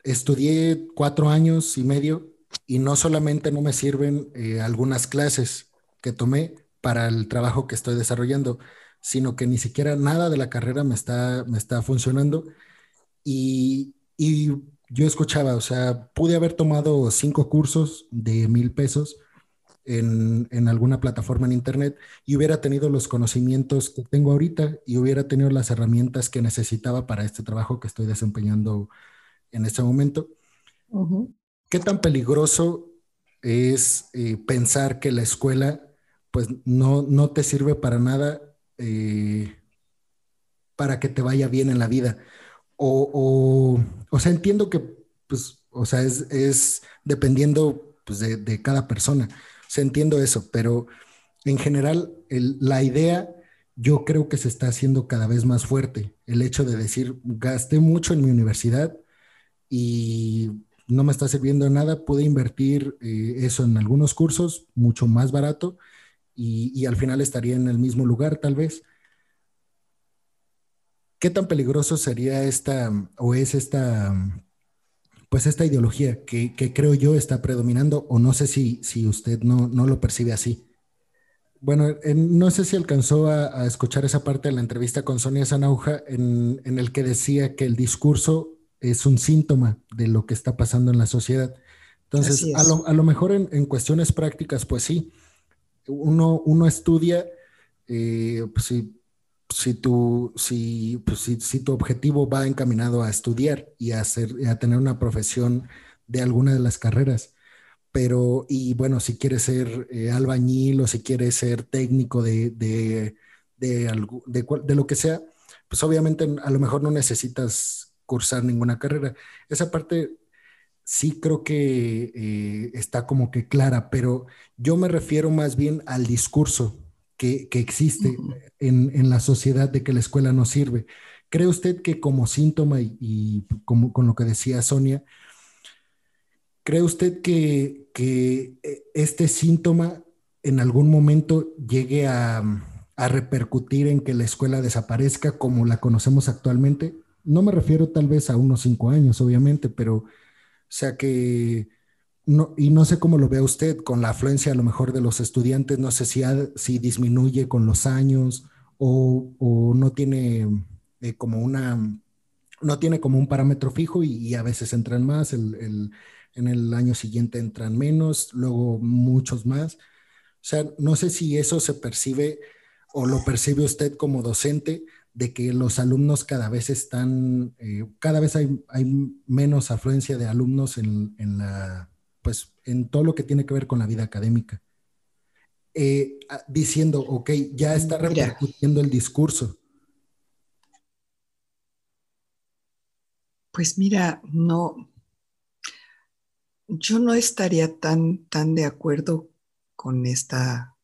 estudié cuatro años y medio y no solamente no me sirven eh, algunas clases que tomé para el trabajo que estoy desarrollando, sino que ni siquiera nada de la carrera me está, me está funcionando. Y, y yo escuchaba, o sea, pude haber tomado cinco cursos de mil pesos en, alguna plataforma en Internet y hubiera tenido los conocimientos que tengo ahorita y hubiera tenido las herramientas que necesitaba para este trabajo que estoy desempeñando en este momento. ¿Qué tan peligroso es eh, pensar que la escuela pues no, no te sirve para nada eh, para que te vaya bien en la vida? O, o, sea, entiendo que pues, o sea, es, es dependiendo pues, de, de cada persona se entiendo eso, pero en general la idea yo creo que se está haciendo cada vez más fuerte. El hecho de decir, gasté mucho en mi universidad y no me está sirviendo nada, pude invertir eh, eso en algunos cursos mucho más barato y, al final estaría en el mismo lugar tal vez. ¿Qué tan peligroso sería esta o es esta pues esta ideología que, creo yo está predominando, o no sé si, si usted no, lo percibe así. Bueno, no sé si alcanzó a, escuchar esa parte de la entrevista con Sonia Zanauja en, en, el que decía que el discurso es un síntoma de lo que está pasando en la sociedad. Entonces, a lo, a lo, mejor en, en, cuestiones prácticas, pues sí, uno, uno estudia, eh, pues si, si, tu, si, pues si, si, tu objetivo va encaminado a estudiar y a, hacer, a tener una profesión de alguna de las carreras pero, y bueno, si quieres ser eh, albañil o si quieres ser técnico de, de, de, de, lo que sea, pues obviamente a lo mejor no necesitas cursar ninguna carrera. Esa parte sí creo que eh, está como que clara, pero yo me refiero más bien al discurso que, que existe en, en, la sociedad de que la escuela no sirve. ¿Cree usted que como síntoma y, y como con lo que decía Sonia, ¿Cree usted que, eh, este síntoma en algún momento llegue a, repercutir en que la escuela desaparezca como la conocemos actualmente? No me refiero tal vez a unos cinco años, obviamente, pero o sea que, no, y no sé cómo lo ve usted con la afluencia a lo mejor de los estudiantes, no sé si, si disminuye con los años o, no tiene eh, como una, no tiene como un parámetro fijo y, a veces entran más, el en el año siguiente entran menos, luego muchos más. O sea, no sé si eso se percibe o lo percibe usted como docente, de que los alumnos cada vez están, eh, cada vez hay, hay, menos afluencia de alumnos en, en, la, pues, en todo lo que tiene que ver con la vida académica. Eh, diciendo, ok, ya está repercutiendo el discurso. Pues mira, no, yo no estaría tan, tan de acuerdo con esta,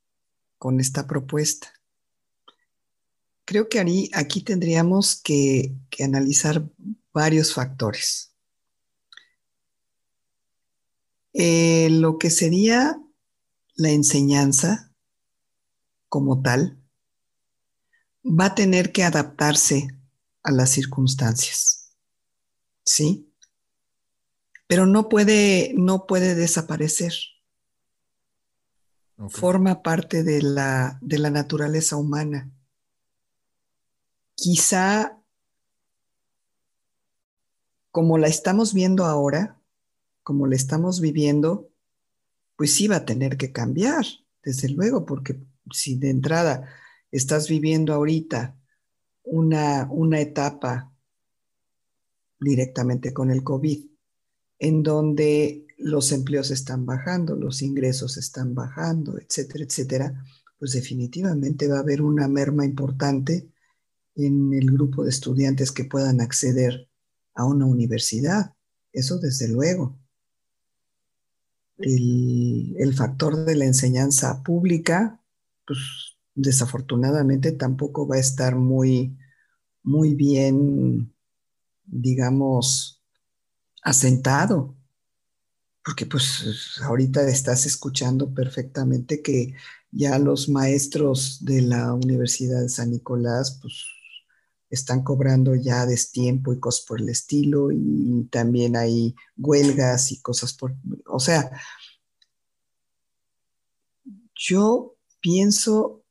con esta propuesta. Creo que aquí, tendríamos que, analizar varios factores. Eh, lo que sería la enseñanza como tal va a tener que adaptarse a las circunstancias. ¿Sí? pero no puede, no puede desaparecer. Forma parte de la, de la naturaleza humana. Quizá como la estamos viendo ahora, como la estamos viviendo, pues sí va a tener que cambiar, desde luego, porque si de entrada estás viviendo ahorita una, una etapa directamente con el COVID, en donde los empleos están bajando, los ingresos están bajando, etcétera, etcétera, pues definitivamente va a haber una merma importante en el grupo de estudiantes que puedan acceder a una universidad. Eso desde luego. El, factor de la enseñanza pública, pues desafortunadamente tampoco va a estar muy, muy bien, digamos, asentado, porque pues ahorita estás escuchando perfectamente que ya los maestros de la Universidad de San Nicolás pues están cobrando ya destiempo y cosas por el estilo y también hay huelgas y cosas por, o sea, yo pienso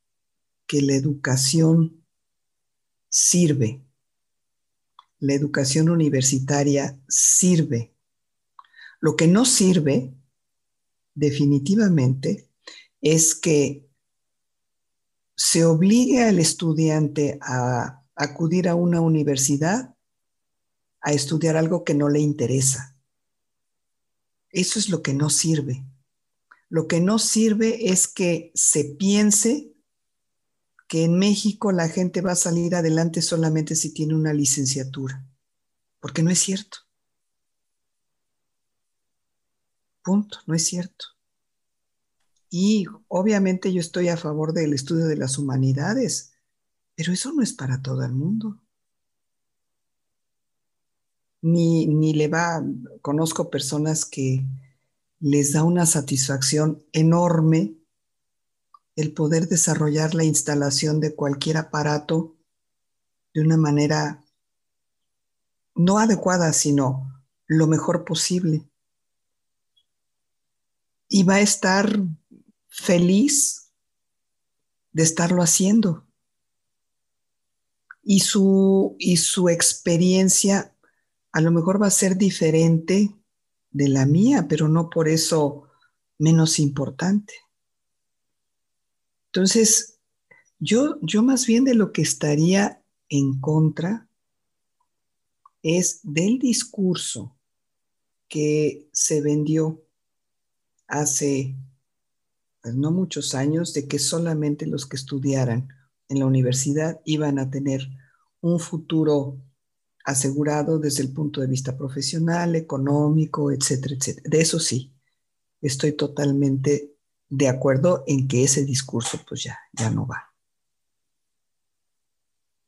que la educación sirve la educación universitaria sirve. Lo que no sirve, definitivamente, es que se obligue al estudiante a acudir a una universidad a estudiar algo que no le interesa. Eso es lo que no sirve. Lo que no sirve es que se piense que en México la gente va a salir adelante solamente si tiene una licenciatura, porque no es cierto. Punto, no es cierto. Y obviamente yo estoy a favor del estudio de las humanidades, pero eso no es para todo el mundo. Ni, ni le va, conozco personas que les da una satisfacción enorme el poder desarrollar la instalación de cualquier aparato de una manera no adecuada, sino lo mejor posible. Y va a estar feliz de estarlo haciendo. Y su, y su experiencia a lo mejor va a ser diferente de la mía, pero no por eso menos importante. Entonces, yo, yo más bien de lo que estaría en contra es del discurso que se vendió hace pues, no muchos años de que solamente los que estudiaran en la universidad iban a tener un futuro asegurado desde el punto de vista profesional, económico, etcétera, etcétera. De eso sí, estoy totalmente de acuerdo en que ese discurso pues ya, ya no va.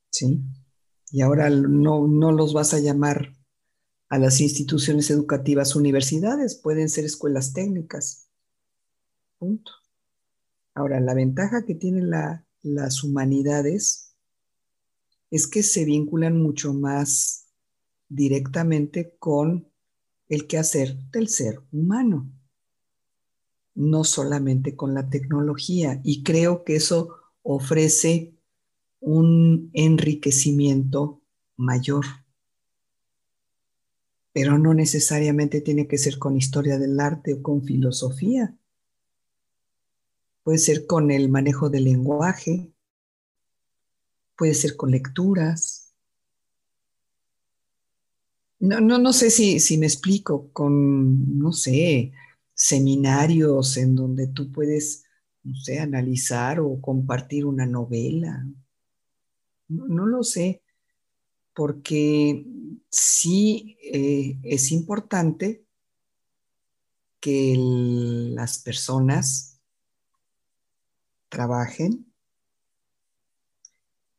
¿Sí? Y ahora no, no los vas a llamar a las instituciones educativas universidades, pueden ser escuelas técnicas. Punto. Ahora, la ventaja que tienen las humanidades es que se vinculan mucho más directamente con el quehacer del ser humano, no solamente con la tecnología. Y creo que eso ofrece un enriquecimiento mayor pero no necesariamente tiene que ser con historia del arte o con filosofía. Puede ser con el manejo del lenguaje, puede ser con lecturas. No, no, no sé si, si me explico, con, no sé, seminarios en donde tú puedes, no sé, analizar o compartir una novela. No, lo sé porque sí eh, es importante que las personas trabajen,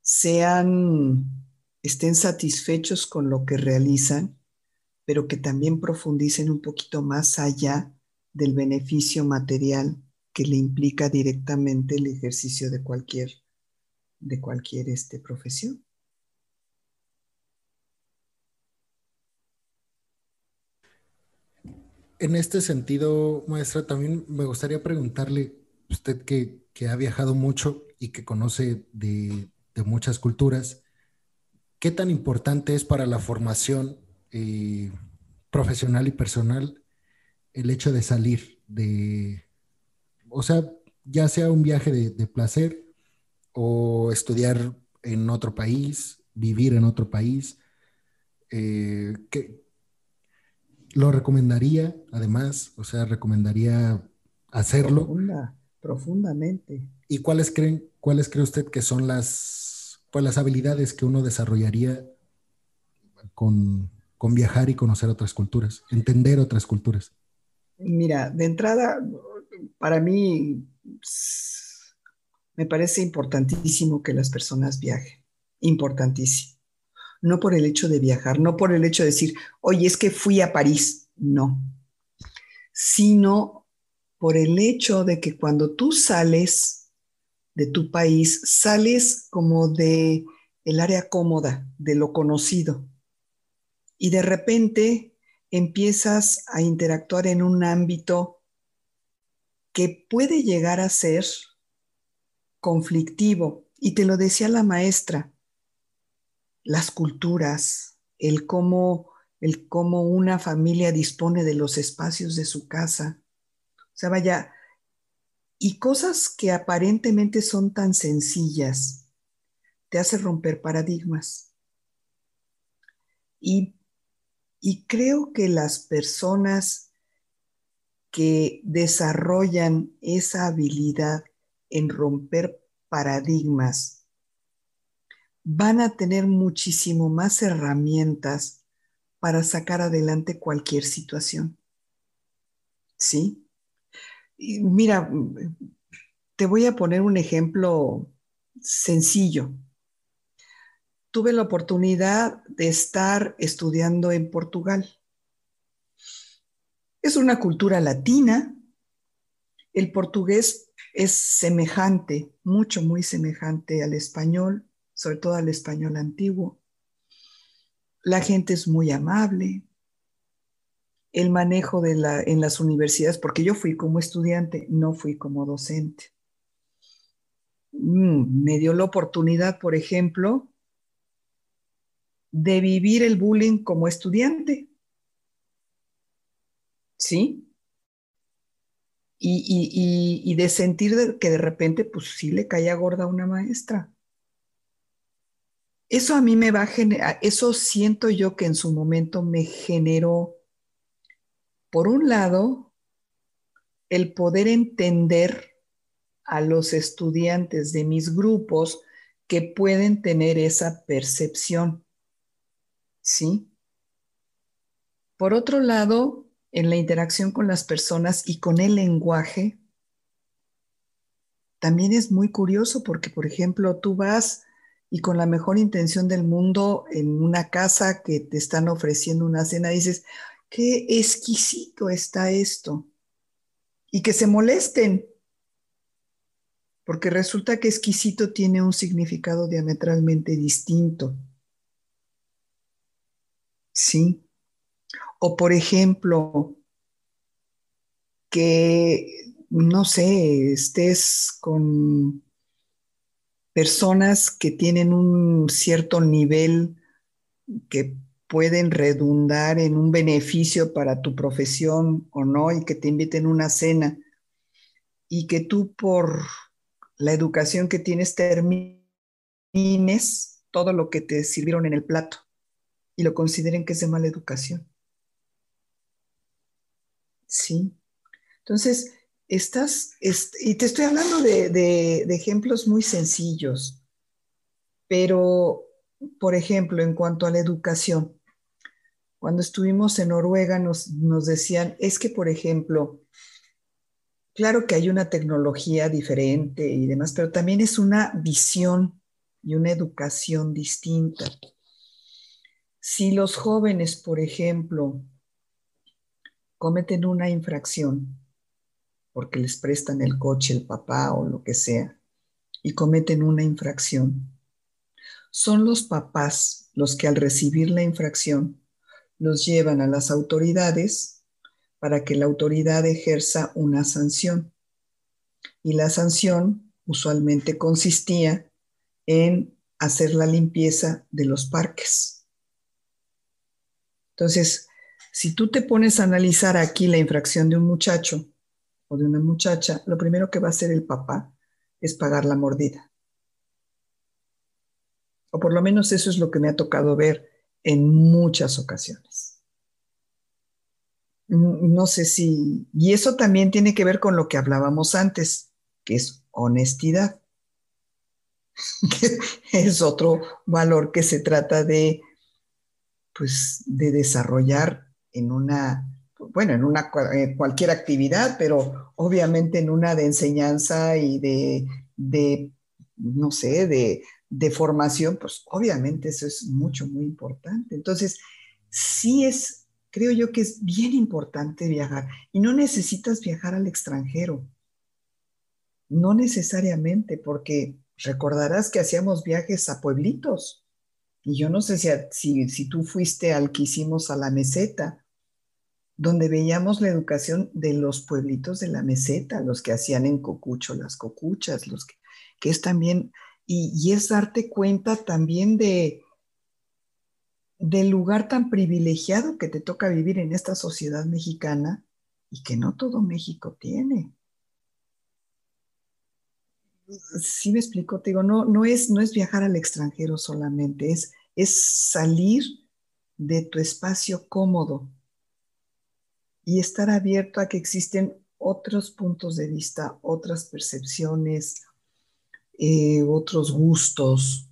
sean, estén satisfechos con lo que realizan, pero que también profundicen un poquito más allá del beneficio material que le implica directamente el ejercicio de cualquier, de cualquier este, profesión. En este sentido, maestra, también me gustaría preguntarle, usted que, ha viajado mucho y que conoce de, muchas culturas, ¿qué tan importante es para la formación eh, profesional y personal el hecho de salir de, o sea, ya sea un viaje de, placer o estudiar en otro país, vivir en otro país? Eh, ¿qué, lo recomendaría, además, o sea, recomendaría hacerlo. Profundamente. ¿Y cuáles creen, cuáles cree usted que son las, pues, las habilidades que uno desarrollaría con, con viajar y conocer otras culturas, entender otras culturas? Mira, de entrada, para mí me parece importantísimo que las personas viajen, importantísimo no por el hecho de viajar, no por el hecho de decir, oye, es que fui a París, no, sino por el hecho de que cuando tú sales de tu país, sales como de el área cómoda, de lo conocido, y de repente empiezas a interactuar en un ámbito que puede llegar a ser conflictivo. Y te lo decía la maestra, las culturas, el cómo, el cómo una familia dispone de los espacios de su casa. O sea, vaya, y cosas que aparentemente son tan sencillas, te hace romper paradigmas. Y, y creo que las personas que desarrollan esa habilidad en romper paradigmas, van a tener muchísimo más herramientas para sacar adelante cualquier situación. ¿Sí? Mira, te voy a poner un ejemplo sencillo. Tuve la oportunidad de estar estudiando en Portugal. Es una cultura latina. El portugués es semejante, mucho, muy semejante al español sobre todo al español antiguo. La gente es muy amable. El manejo de la, en las universidades, porque yo fui como estudiante, no fui como docente. mm, me dio la oportunidad, por ejemplo, de vivir el bullying como estudiante. ¿Sí? Y, de sentir que de repente, pues sí le caía gorda a una maestra. Eso a mí me va a generar, eso siento yo que en su momento me generó, por un lado, el poder entender a los estudiantes de mis grupos que pueden tener esa percepción. ¿Sí? Por otro lado, en la interacción con las personas y con el lenguaje, también es muy curioso porque, por ejemplo, tú vas y con la mejor intención del mundo en una casa que te están ofreciendo una cena, dices, qué exquisito está esto. Y que se molesten, porque resulta que exquisito tiene un significado diametralmente distinto. Sí. O por ejemplo, que, no sé, estés con personas que tienen un cierto nivel que pueden redundar en un beneficio para tu profesión o no, y que te inviten a una cena, y que tú por la educación que tienes termines todo lo que te sirvieron en el plato y lo consideren que es de mala educación. Sí. Entonces, estás, y te estoy hablando de, ejemplos muy sencillos, pero, por ejemplo, en cuanto a la educación, cuando estuvimos en Noruega nos, decían, es que, por ejemplo, claro que hay una tecnología diferente y demás, pero también es una visión y una educación distinta. Si los jóvenes, por ejemplo, cometen una infracción porque les prestan el coche el papá o lo que sea y cometen una infracción. Son los papás los que al recibir la infracción los llevan a las autoridades para que la autoridad ejerza una sanción. Y la sanción usualmente consistía en hacer la limpieza de los parques. Entonces, si tú te pones a analizar aquí la infracción de un muchacho o de una muchacha, lo primero que va a hacer el papá es pagar la mordida. O por lo menos eso es lo que me ha tocado ver en muchas ocasiones. No sé si... Y eso también tiene que ver con lo que hablábamos antes, que es honestidad. es otro valor que se trata de, pues, de desarrollar en una, bueno, en una cualquier actividad, pero obviamente en una de enseñanza y de, de no sé, de, de formación, pues obviamente eso es mucho, muy importante. Entonces, sí es, creo yo que es bien importante viajar y no necesitas viajar al extranjero. No necesariamente, porque recordarás que hacíamos viajes a pueblitos. Y yo no sé si, si, tú fuiste al que hicimos a la meseta, donde veíamos la educación de los pueblitos de la meseta, los que hacían en cocucho las cocuchas, los que, que es también, y, es darte cuenta también de del lugar tan privilegiado que te toca vivir en esta sociedad mexicana y que no todo México tiene. Sí me explico, te digo, no, no, es, no es viajar al extranjero solamente, es, es salir de tu espacio cómodo y estar abierto a que existen otros puntos de vista, otras percepciones, eh, otros gustos,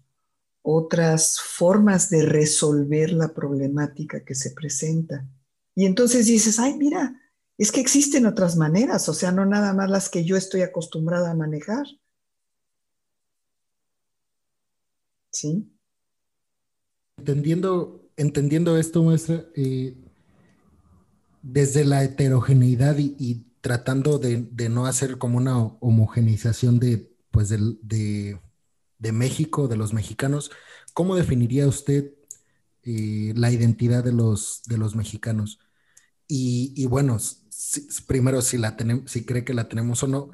otras formas de resolver la problemática que se presenta. Y entonces dices, ay, mira, es que existen otras maneras, o sea, no nada más las que yo estoy acostumbrada a manejar. ¿Sí? Entendiendo, entendiendo esto, eh, desde la heterogeneidad y, tratando de, no hacer como una homogeneización de, pues de, México, de los mexicanos, ¿cómo definiría usted eh, la identidad de los, de los mexicanos? Y, bueno, primero si, la tenemos, si cree que la tenemos o no.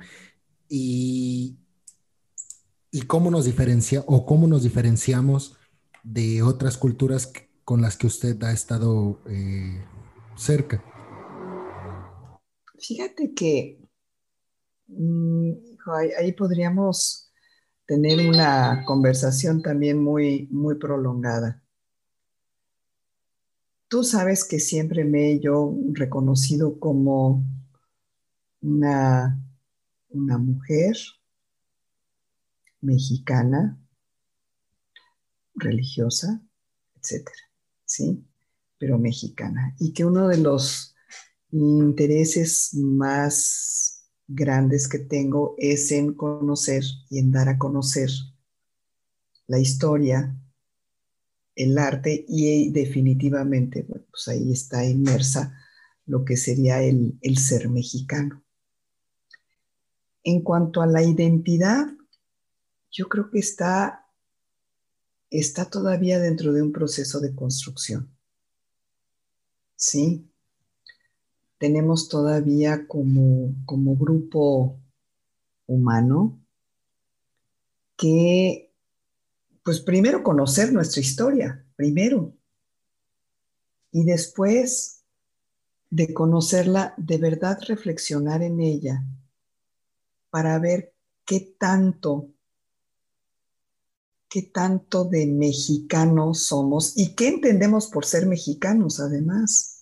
Y y cómo nos diferencia o cómo nos diferenciamos de otras culturas con las que usted ha estado eh, cerca. Fíjate que ahí, podríamos tener una conversación también muy, muy prolongada. Tú sabes que siempre me he yo reconocido como una, una mujer mexicana, religiosa, etcétera, ¿sí? Pero mexicana. Y que uno de los intereses más grandes que tengo es en conocer y en dar a conocer la historia, el arte y definitivamente, pues ahí está inmersa lo que sería el, el ser mexicano. En cuanto a la identidad, yo creo que está, está todavía dentro de un proceso de construcción. Sí, tenemos todavía como, como grupo humano que, pues primero conocer nuestra historia, primero, y después de conocerla, de verdad reflexionar en ella para ver qué tanto qué tanto de mexicanos somos y qué entendemos por ser mexicanos además.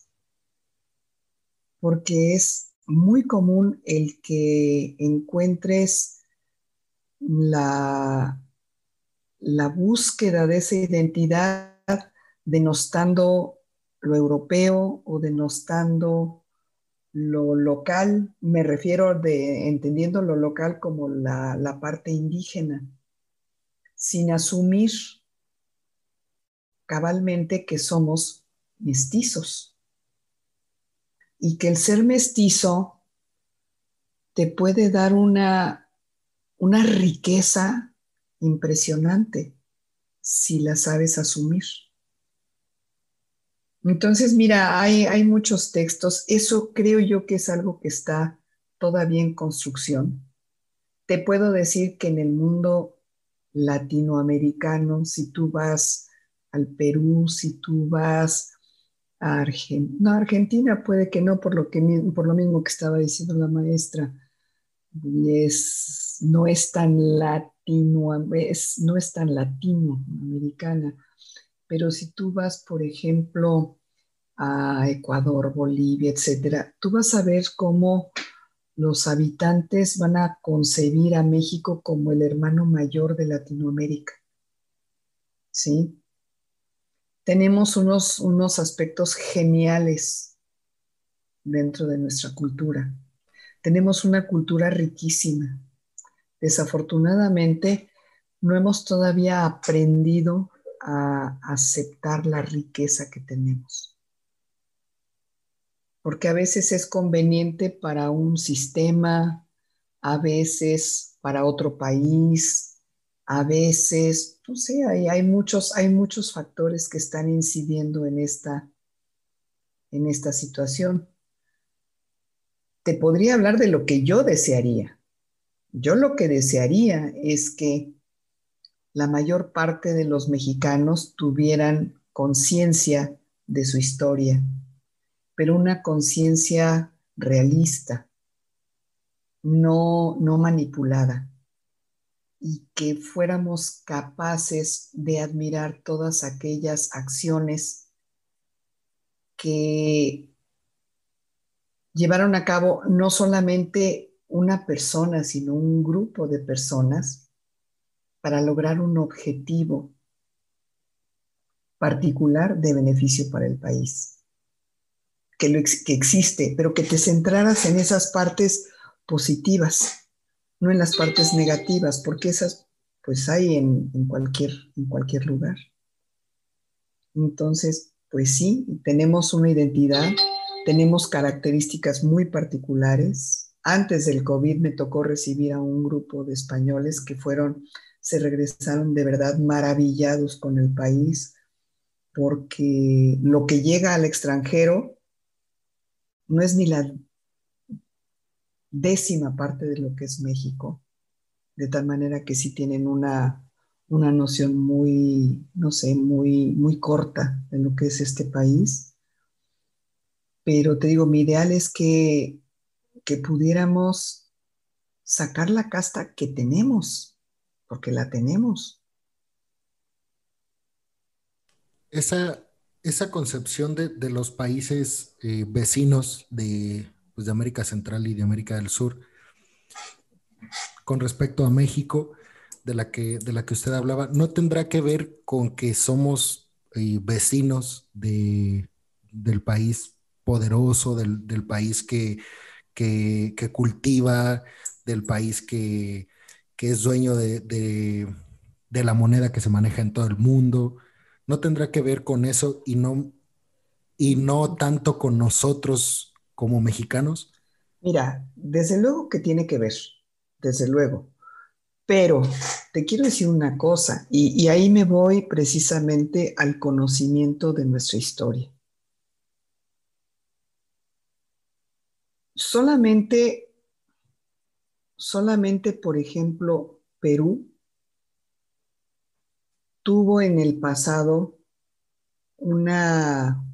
Porque es muy común el que encuentres la, la búsqueda de esa identidad denostando lo europeo o denostando lo local, me refiero de entendiendo lo local como la, la parte indígena sin asumir cabalmente que somos mestizos y que el ser mestizo te puede dar una, una riqueza impresionante si la sabes asumir. Entonces, mira, hay, hay, muchos textos. Eso creo yo que es algo que está todavía en construcción. Te puedo decir que en el mundo latinoamericano, si tú vas al Perú, si tú vas Argentina, no, Argentina puede que no, por lo, que, por lo mismo que estaba diciendo la maestra, es, no es tan latino, no es tan latinoamericana, pero si tú vas, por ejemplo, a Ecuador, Bolivia, etcétera, tú vas a ver cómo los habitantes van a concebir a México como el hermano mayor de Latinoamérica. ¿Sí? Tenemos unos, unos aspectos geniales dentro de nuestra cultura. Tenemos una cultura riquísima. Desafortunadamente, no hemos todavía aprendido a aceptar la riqueza que tenemos porque a veces es conveniente para un sistema, a veces para otro país, a veces, no sé, hay, muchos, hay muchos factores que están incidiendo en esta, en esta situación. Te podría hablar de lo que yo desearía. Yo lo que desearía es que la mayor parte de los mexicanos tuvieran conciencia de su historia, pero una conciencia realista, no, no manipulada, y que fuéramos capaces de admirar todas aquellas acciones que llevaron a cabo no solamente una persona, sino un grupo de personas para lograr un objetivo particular de beneficio para el país. Que, que existe, pero que te centraras en esas partes positivas, no en las partes negativas, porque esas pues hay en, cualquier, en cualquier lugar. Entonces, pues sí, tenemos una identidad, tenemos características muy particulares. Antes del COVID me tocó recibir a un grupo de españoles que fueron, se regresaron de verdad maravillados con el país, porque lo que llega al extranjero no es ni la décima parte de lo que es México. de tal manera que sí tienen una, una noción muy, no sé, muy, muy corta de lo que es este país. Pero te digo, mi ideal es que, que pudiéramos sacar la casta que tenemos, porque la tenemos. Esa, esa concepción de, de los países eh, vecinos de, pues, de América Central y de América del Sur, con respecto a México, de la que, de la que usted hablaba, no tendrá que ver con que somos eh, vecinos de, del país poderoso, del, del país que, que, cultiva, del país que, que es dueño de, de, de, la moneda que se maneja en todo el mundo. No tendrá que ver con eso y no, y no tanto con nosotros como mexicanos. Mira, desde luego que tiene que ver, desde luego. Pero te quiero decir una cosa, y, ahí me voy precisamente al conocimiento de nuestra historia. Solamente, solamente, por ejemplo, Perú tuvo en el pasado una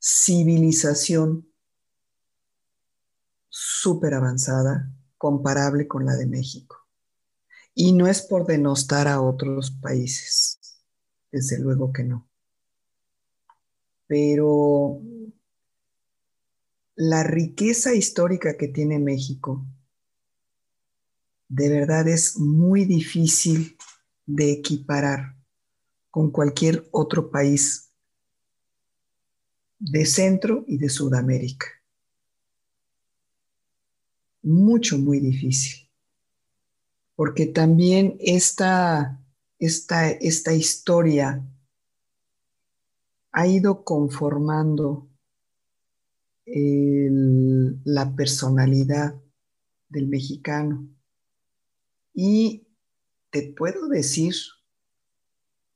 civilización súper avanzada, comparable con la de México. Y no es por denostar a otros países, desde luego que no. Pero la riqueza histórica que tiene México de verdad es muy difícil de equiparar con cualquier otro país de Centro y de Sudamérica. Mucho, muy difícil porque también esta, esta, esta historia ha ido conformando la personalidad del mexicano. Y te puedo decir,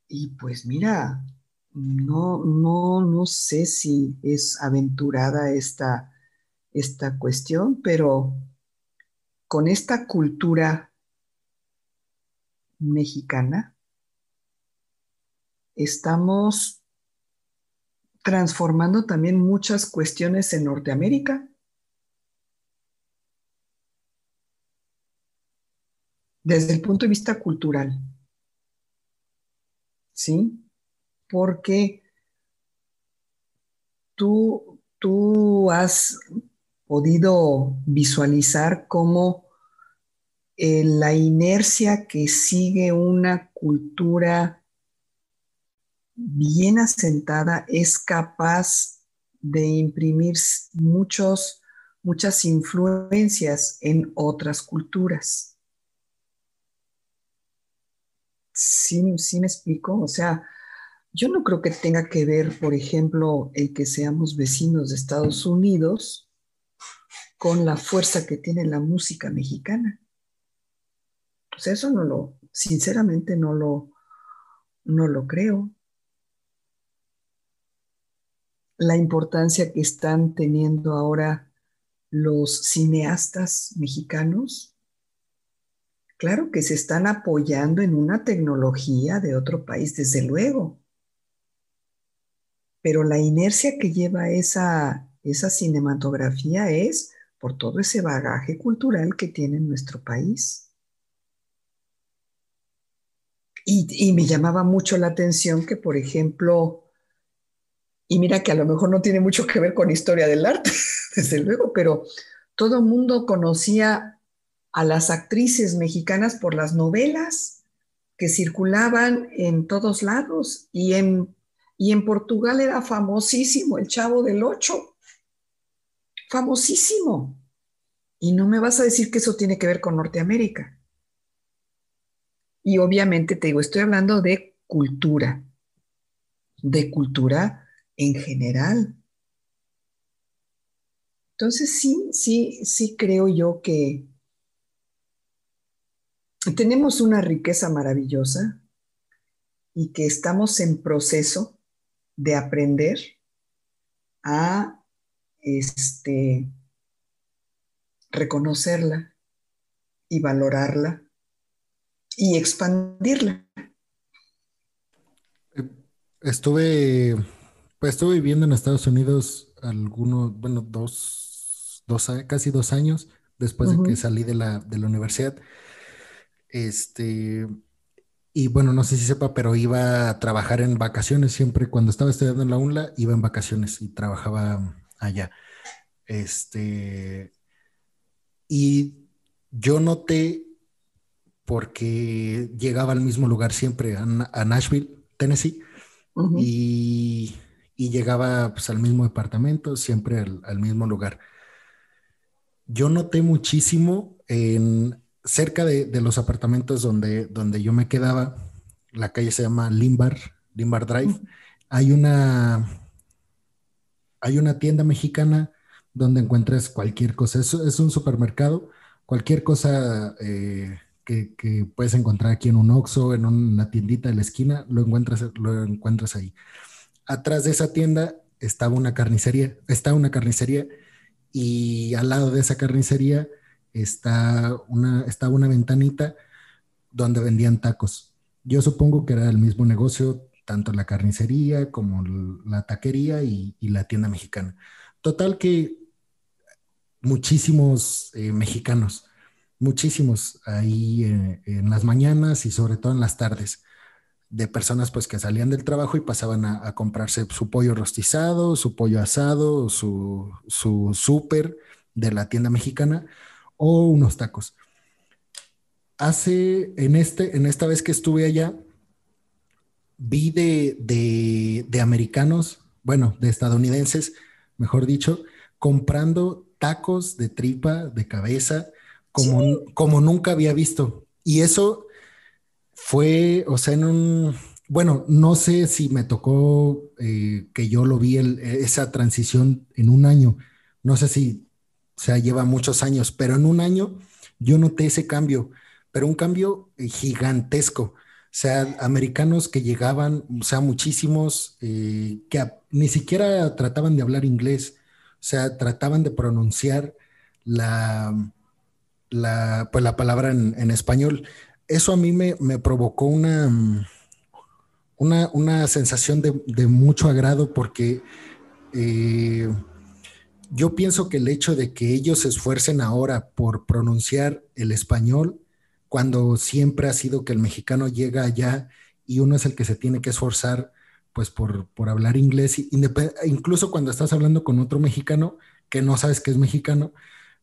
y pues mira, no, no, no sé si es aventurada esta, esta cuestión, pero con esta cultura mexicana, estamos transformando también muchas cuestiones en Norteamérica. Desde el punto de vista cultural. ¿Sí? Porque tú, tú has podido visualizar cómo eh, la inercia que sigue una cultura bien asentada es capaz de imprimir muchos, muchas influencias en otras culturas. ¿Sí, ¿Sí me explico? O sea, yo no creo que tenga que ver, por ejemplo, el que seamos vecinos de Estados Unidos con la fuerza que tiene la música mexicana. Pues eso no lo, sinceramente no lo, no lo creo. La importancia que están teniendo ahora los cineastas mexicanos, claro que se están apoyando en una tecnología de otro país, desde luego. Pero la inercia que lleva esa, esa cinematografía es por todo ese bagaje cultural que tiene nuestro país. Y, me llamaba mucho la atención que, por ejemplo, y mira que a lo mejor no tiene mucho que ver con historia del arte, desde luego, pero todo el mundo conocía a las actrices mexicanas por las novelas que circulaban en todos lados y en, y en Portugal era famosísimo el Chavo del Ocho, famosísimo. Y no me vas a decir que eso tiene que ver con Norteamérica. Y obviamente te digo, estoy hablando de cultura, de cultura en general. Entonces sí, sí, sí creo yo que tenemos una riqueza maravillosa y que estamos en proceso de aprender a este, reconocerla y valorarla y expandirla. Estuve, pues estuve viviendo en Estados Unidos algunos, bueno, dos, dos casi dos años después de que salí de la, de la universidad. Este, y bueno, no sé si sepa, pero iba a trabajar en vacaciones siempre. Cuando estaba estudiando en la UNLA, iba en vacaciones y trabajaba allá. Este, y yo noté, porque llegaba al mismo lugar siempre, a, Nashville, Tennessee, y, llegaba pues, al mismo departamento, siempre al, mismo lugar. Yo noté muchísimo en cerca de, los apartamentos donde, donde yo me quedaba, la calle se llama Limbar, Limbar Drive, hay una, hay una tienda mexicana donde encuentras cualquier cosa. Es, un supermercado, cualquier cosa eh, que, puedes encontrar aquí en un Oxxo, en una tiendita de la esquina, lo encuentras, lo encuentras ahí. Atrás de esa tienda estaba una carnicería, está una carnicería y al lado de esa carnicería está una, estaba una ventanita donde vendían tacos. Yo supongo que era el mismo negocio, tanto la carnicería como la taquería y, la tienda mexicana. Total que muchísimos eh, mexicanos, muchísimos ahí eh, en las mañanas y sobre todo en las tardes, de personas pues que salían del trabajo y pasaban a, comprarse su pollo rostizado, su pollo asado, su, su súper de la tienda mexicana o unos tacos. Hace, en, este, en esta vez que estuve allá, vi de, de, americanos, bueno, de estadounidenses, mejor dicho, comprando tacos de tripa, de cabeza, como, como nunca había visto. Y eso fue, o sea, en un, bueno, no sé si me tocó eh, que yo lo vi esa transición en un año. No sé si o sea, lleva muchos años, pero en un año yo noté ese cambio, pero un cambio eh, gigantesco. Sea, americanos que llegaban, o sea, muchísimos eh, que ni siquiera trataban de hablar inglés, o sea, trataban de pronunciar la, la, pues la palabra en, español. Eso a mí me, provocó una, una, sensación de, mucho agrado porque eh, yo pienso que el hecho de que ellos se esfuercen ahora por pronunciar el español, cuando siempre ha sido que el mexicano llega allá y uno es el que se tiene que esforzar, pues por, hablar inglés, incluso cuando estás hablando con otro mexicano que no sabes que es mexicano,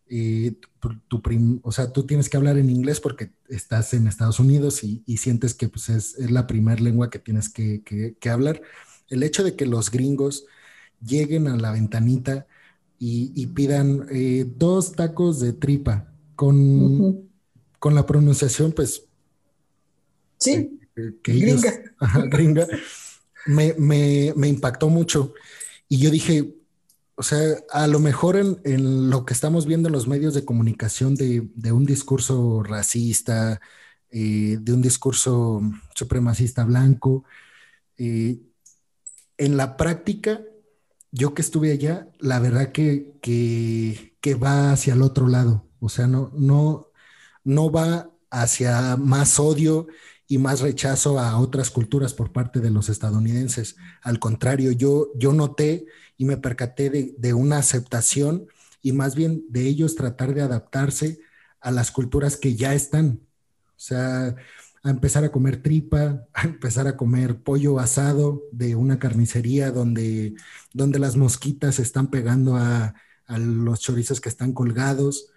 y o sea, tú tienes que hablar en inglés porque estás en Estados Unidos y, sientes que pues, es, la primera lengua que tienes que, que, hablar. El hecho de que los gringos lleguen a la ventanita y, pidan eh, dos tacos de tripa con, con la pronunciación, pues. Sí, eh, gringa. gringa. Me, me, me, impactó mucho. Y yo dije, o sea, a lo mejor en, en lo que estamos viendo en los medios de comunicación de, de un discurso racista, eh, de un discurso supremacista blanco, en la práctica yo que estuve allá, la verdad que, que, va hacia el otro lado. O sea, no, no, no va hacia más odio y más rechazo a otras culturas por parte de los estadounidenses. Al contrario, yo, yo noté y me percaté de, de una aceptación y más bien de ellos tratar de adaptarse a las culturas que ya están. O sea, a empezar a comer tripa, a empezar a comer pollo asado de una carnicería donde, donde las mosquitas están pegando a, los chorizos que están colgados.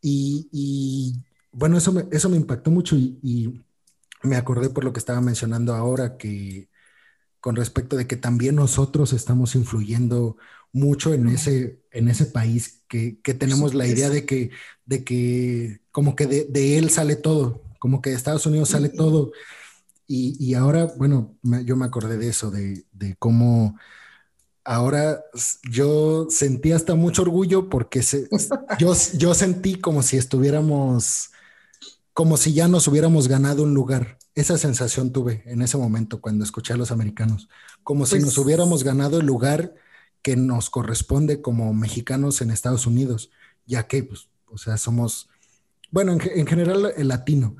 Y, bueno, eso me, eso me impactó mucho y, me acordé por lo que estaba mencionando ahora, que con respecto de que también nosotros estamos influyendo mucho en ese, en ese país, que, tenemos la idea de que, de que como que de, de él sale todo, como que de Estados Unidos sale todo. Y, ahora, bueno, yo me acordé de eso, de, cómo ahora yo sentí hasta mucho orgullo porque yo, yo sentí como si estuviéramos, como si ya nos hubiéramos ganado un lugar. Esa sensación tuve en ese momento cuando escuché a los americanos, como si nos pues hubiéramos ganado el lugar que nos corresponde como mexicanos en Estados Unidos, ya que, pues, o sea, somos, bueno, en, en general el latino,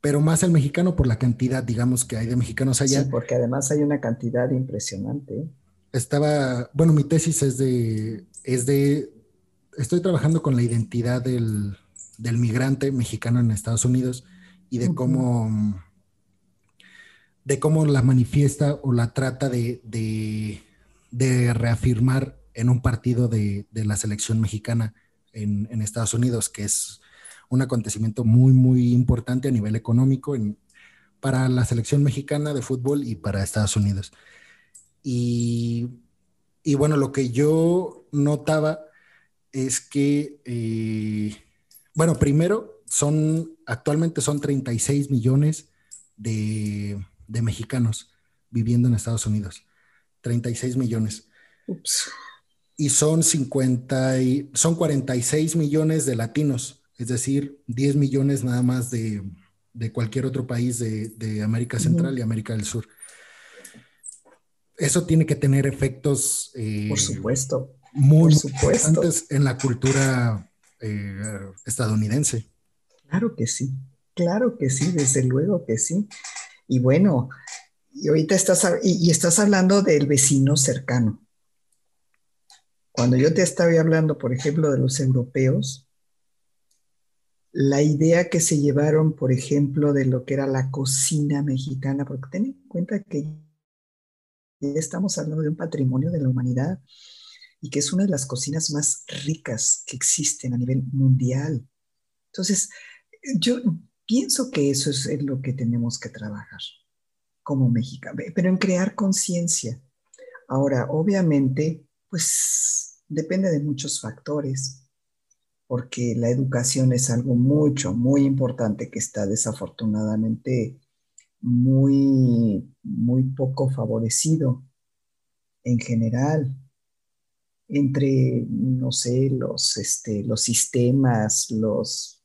pero más el mexicano por la cantidad, digamos, que hay de mexicanos allá. Sí, porque además hay una cantidad impresionante. Estaba, bueno, mi tesis es de, es de, estoy trabajando con la identidad del, del migrante mexicano en Estados Unidos y de cómo, de cómo la manifiesta o la trata de, de, reafirmar en un partido de, de la selección mexicana en, en Estados Unidos, que es un acontecimiento muy, muy importante a nivel económico para la selección mexicana de fútbol y para Estados Unidos. Y, bueno, lo que yo notaba es que, eh, bueno, primero, son, actualmente son 36 millones de, mexicanos viviendo en Estados Unidos. 36 millones. Y son 50 y, son 46 millones de latinos es decir, 10 millones nada más de, cualquier otro país de, América Central y América del Sur. Eso tiene que tener efectos. Eh, Por supuesto. Muy importantes en la cultura eh, estadounidense. Claro que sí, claro que sí, desde luego que sí. Y bueno, y ahorita estás, y estás hablando del vecino cercano. Cuando yo te estaba hablando, por ejemplo, de los europeos, la idea que se llevaron, por ejemplo, de lo que era la cocina mexicana, porque ten en cuenta que estamos hablando de un patrimonio de la humanidad y que es una de las cocinas más ricas que existen a nivel mundial. Entonces, yo pienso que eso es lo que tenemos que trabajar como mexicanos, pero en crear conciencia. Ahora, obviamente, pues depende de muchos factores porque la educación es algo mucho, muy importante que está desafortunadamente muy, muy poco favorecido en general entre, no sé, los, este, los sistemas, los,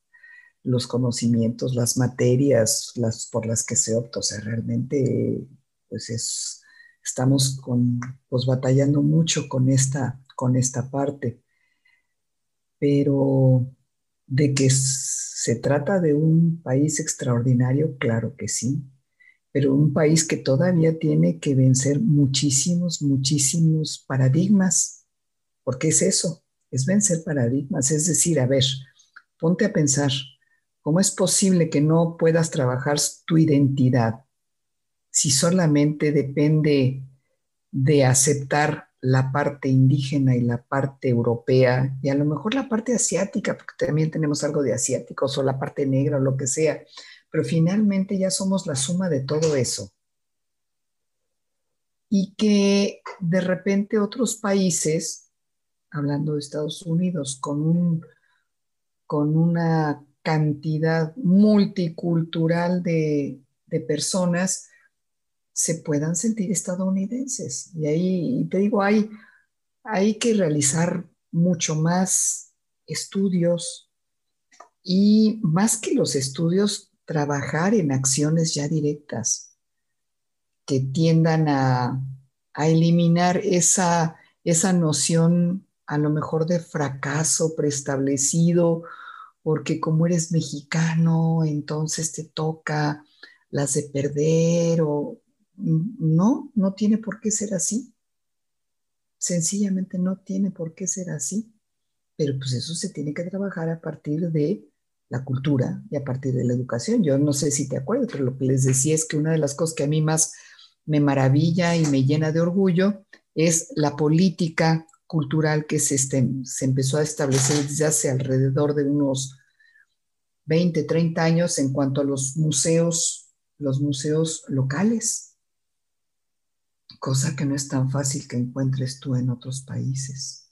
los conocimientos, las materias las, por las que se opta. O sea, realmente, pues es, estamos con, pues batallando mucho con esta, con esta parte pero de que se trata de un país extraordinario, claro que sí, pero un país que todavía tiene que vencer muchísimos, muchísimos paradigmas, porque es eso, es vencer paradigmas, es decir, a ver, ponte a pensar, ¿cómo es posible que no puedas trabajar tu identidad si solamente depende de aceptar la parte indígena y la parte europea, y a lo mejor la parte asiática, porque también tenemos algo de asiáticos, o la parte negra, o lo que sea, pero finalmente ya somos la suma de todo eso. Y que de repente otros países, hablando de Estados Unidos, con, un, con una cantidad multicultural de, de personas, se puedan sentir estadounidenses. Y ahí, te digo, hay, hay que realizar mucho más estudios y más que los estudios, trabajar en acciones ya directas que tiendan a, eliminar esa, esa noción a lo mejor de fracaso preestablecido, porque como eres mexicano, entonces te toca las de perder o no, no tiene por qué ser así. Sencillamente no tiene por qué ser así. Pero pues eso se tiene que trabajar a partir de la cultura y a partir de la educación. Yo no sé si te acuerdas, pero lo que les decía es que una de las cosas que a mí más me maravilla y me llena de orgullo es la política cultural que se, este, se empezó a establecer desde hace alrededor de unos 20, 30 años en cuanto a los museos, los museos locales cosa que no es tan fácil que encuentres tú en otros países.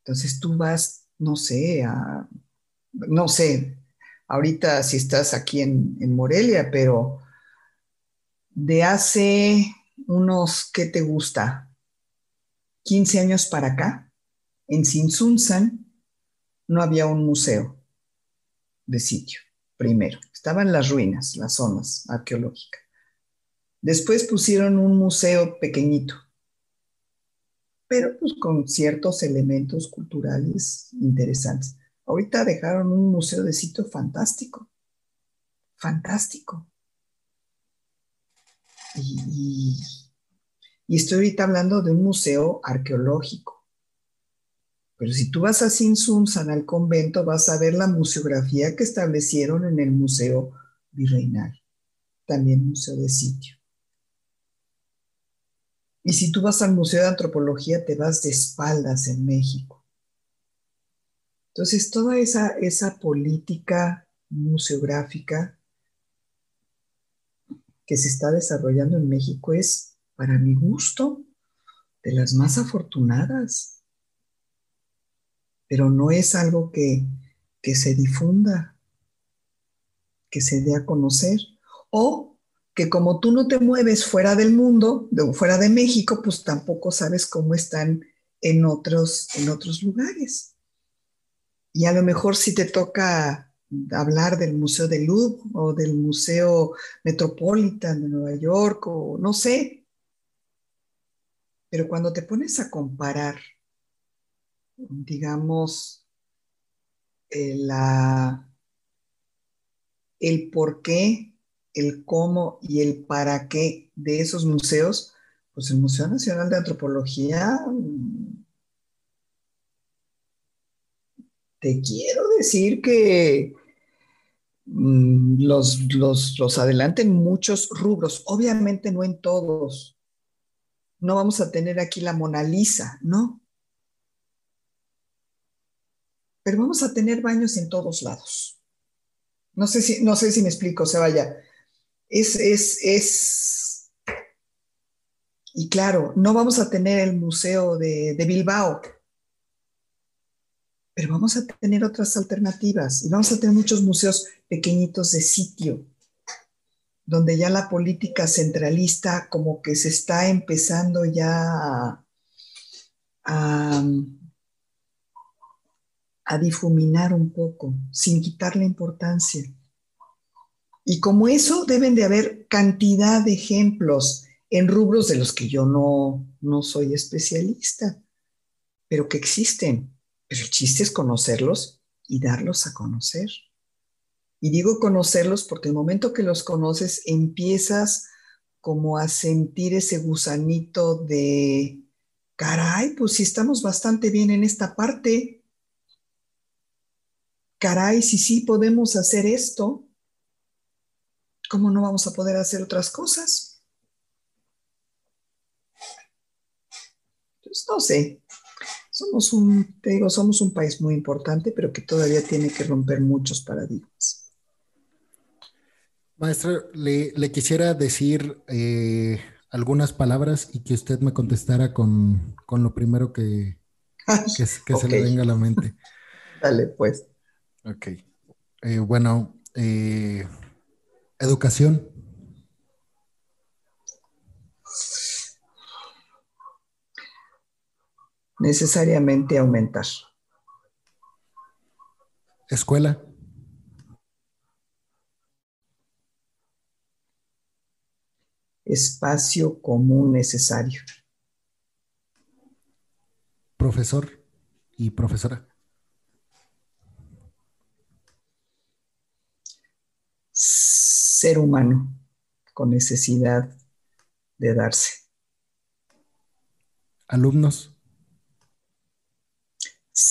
Entonces tú vas, no sé, a, no sé, ahorita si estás aquí en, Morelia, pero de hace unos, ¿qué te gusta? 15 años para acá, en Sinsunzan no había un museo de sitio, primero. Estaban las ruinas, las zonas arqueológicas. Después pusieron un museo pequeñito, pero pues con ciertos elementos culturales interesantes. Ahorita dejaron un museo de sitio fantástico, fantástico. Y, y, estoy ahorita hablando de un museo arqueológico. Pero si tú vas a Sinsunzan, al convento, vas a ver la museografía que establecieron en el Museo Virreinal, también museo de sitio. Y si tú vas al Museo de Antropología, te vas de espaldas en México. Entonces, toda esa, esa política museográfica que se está desarrollando en México es, para mi gusto, de las más afortunadas. Pero no es algo que, que se difunda, que se dé a conocer. O que como tú no te mueves fuera del mundo, fuera de México, pues tampoco sabes cómo están en otros, en otros lugares. Y a lo mejor si te toca hablar del Museo de Louvre o del Museo Metropolitan de Nueva York o no sé. Pero cuando te pones a comparar, digamos, el, eh, el por qué, el cómo y el para qué de esos museos, pues el Museo Nacional de Antropología mm, te quiero decir que Mm, los, los, los muchos rubros, obviamente no en todos. No vamos a tener aquí la Mona Lisa, ¿no? Pero vamos a tener baños en todos lados. No sé si, no sé si me explico, se vaya. Es, es, es. Y claro, no vamos a tener el Museo de, de Bilbao, pero vamos a tener otras alternativas y vamos a tener muchos museos pequeñitos de sitio, donde ya la política centralista como que se está empezando ya a, difuminar un poco, sin quitarle importancia. Y como eso deben de haber cantidad de ejemplos en rubros de los que yo no, no soy especialista, pero que existen. Pero el chiste es conocerlos y darlos a conocer. Y digo conocerlos porque el momento que los conoces empiezas como a sentir ese gusanito de, caray, pues si estamos bastante bien en esta parte. Caray, si sí podemos hacer esto, ¿cómo no vamos a poder hacer otras cosas? Pues no sé, somos un, te digo, somos un país muy importante, pero que todavía tiene que romper muchos paradigmas. Maestra, le, quisiera decir eh, algunas palabras y que usted me contestara con, lo primero que, que, se le venga a la mente. Dale, pues. Ok. Eh, bueno, eh, educación. necesariamente aumentar. Escuela. Espacio común necesario. Profesor y profesora. Ser humano con necesidad de darse. Alumnos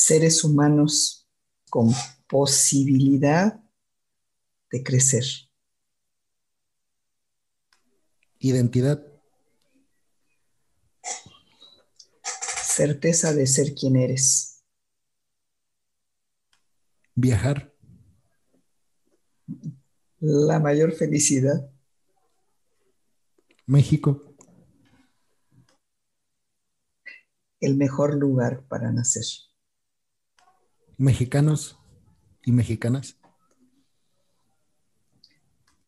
seres humanos con posibilidad de crecer. Identidad. Certeza de ser quien eres. Viajar. La mayor felicidad. México. El mejor lugar para nacer mexicanos y mexicanas?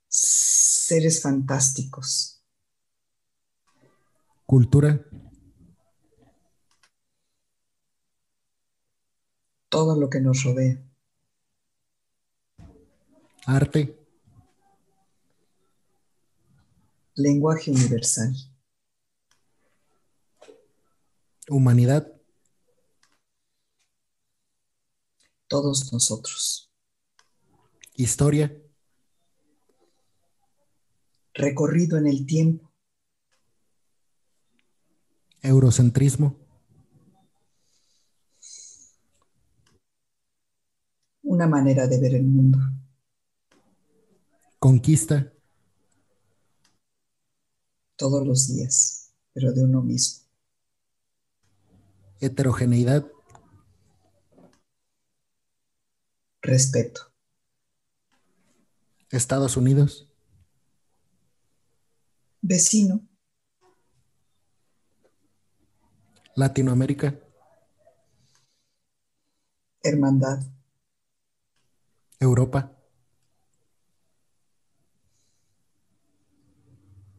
Seres fantásticos. Cultura. Todo lo que nos rodea. Arte. Lenguaje universal. Humanidad. todos nosotros. Historia. recorrido en el tiempo. Eurocentrismo. Una manera de ver el mundo. Conquista. Todos los días, pero de uno mismo. Heterogeneidad. Respeto. Estados Unidos. Vecino. Latinoamérica. Hermandad. Europa.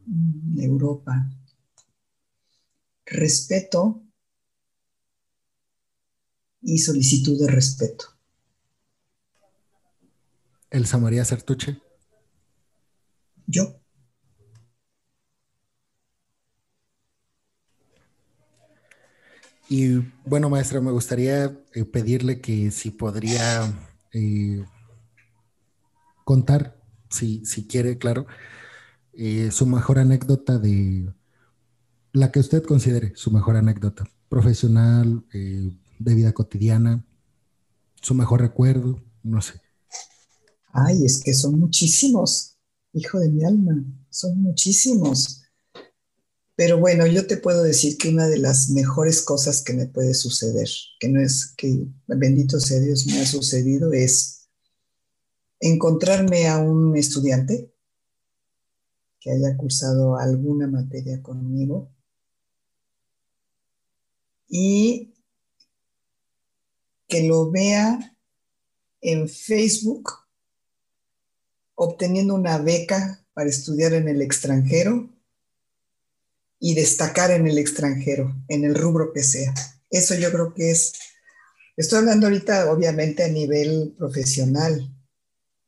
Mm, Europa. Respeto y solicitud de respeto. Elsa María Sertuche. Yo. Y bueno, maestra, me gustaría eh, pedirle que si podría eh, contar, si, si quiere, claro, eh, su mejor anécdota de la que usted considere su mejor anécdota profesional, de vida cotidiana, su mejor recuerdo, no sé. Ay, es que son muchísimos, hijo de mi alma, son muchísimos. Pero bueno, yo te puedo decir que una de las mejores cosas que me puede suceder, que no es que bendito sea Dios me ha sucedido, es encontrarme a un estudiante que haya cursado alguna materia conmigo y que lo vea en Facebook obteniendo una beca para estudiar en el extranjero y destacar en el extranjero, en el rubro que sea. Eso yo creo que es, estoy hablando ahorita obviamente a nivel profesional,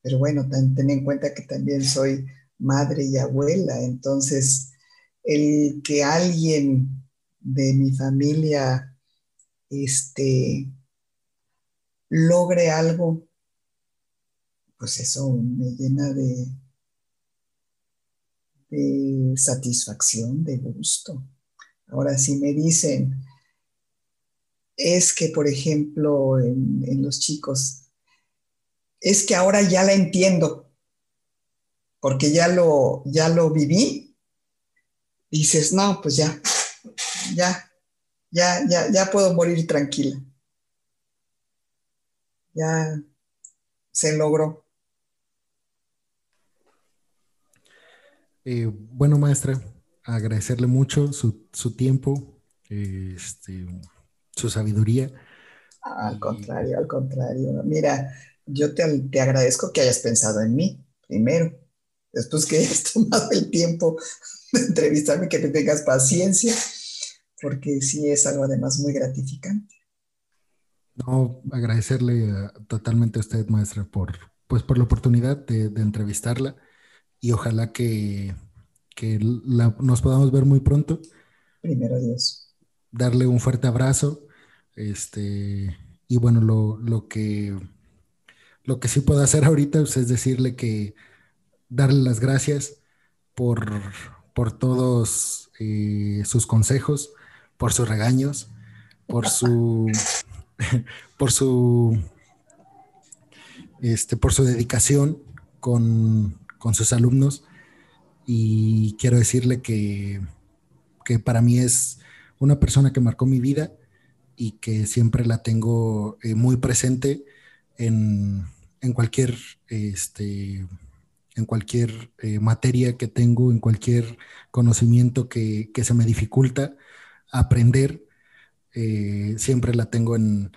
pero bueno, ten, en cuenta que también soy madre y abuela, entonces el que alguien de mi familia este, logre algo pues eso me llena de, satisfacción, de gusto. Ahora, si me dicen, es que, por ejemplo, en, los chicos, es que ahora ya la entiendo, porque ya lo, ya lo viví, dices, no, pues ya, ya, ya, ya, ya puedo morir tranquila. Ya se logró. Eh, bueno, maestra, agradecerle mucho su, tiempo, este, su sabiduría. Al contrario, al contrario. Mira, yo te, agradezco que hayas pensado en mí primero, después que hayas tomado el tiempo de entrevistarme, que te tengas paciencia, porque sí es algo además muy gratificante. No, agradecerle eh, totalmente a usted, maestra, por, pues, por la oportunidad de, de entrevistarla y ojalá que, nos podamos ver muy pronto. Primero Dios. Darle un fuerte abrazo. Este, y bueno, lo, que, lo que sí puedo hacer ahorita pues, es decirle que darle las gracias por, por todos eh, sus consejos, por sus regaños, por su, por su, este, por su dedicación con, con sus alumnos. Y quiero decirle que, que para mí es una persona que marcó mi vida y que siempre la tengo eh, muy presente en, en cualquier, este, en cualquier eh, materia que tengo, en cualquier conocimiento que, que se me dificulta aprender, eh, siempre la tengo en,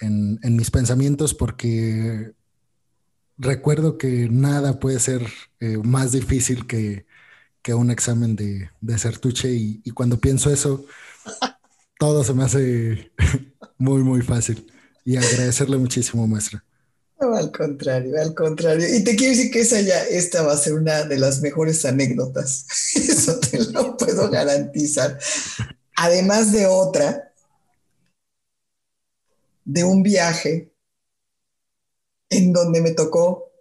en, en, mis pensamientos porque recuerdo que nada puede ser eh, más difícil que, un examen de, de Sertuche y, y, cuando pienso eso, todo se me hace muy, muy fácil. Y agradecerle muchísimo, maestra. al contrario, al contrario. Y te quiero decir que esa ya, esta va a ser una de las mejores anécdotas. Eso te lo puedo garantizar. Además de otra, de un viaje en donde me tocó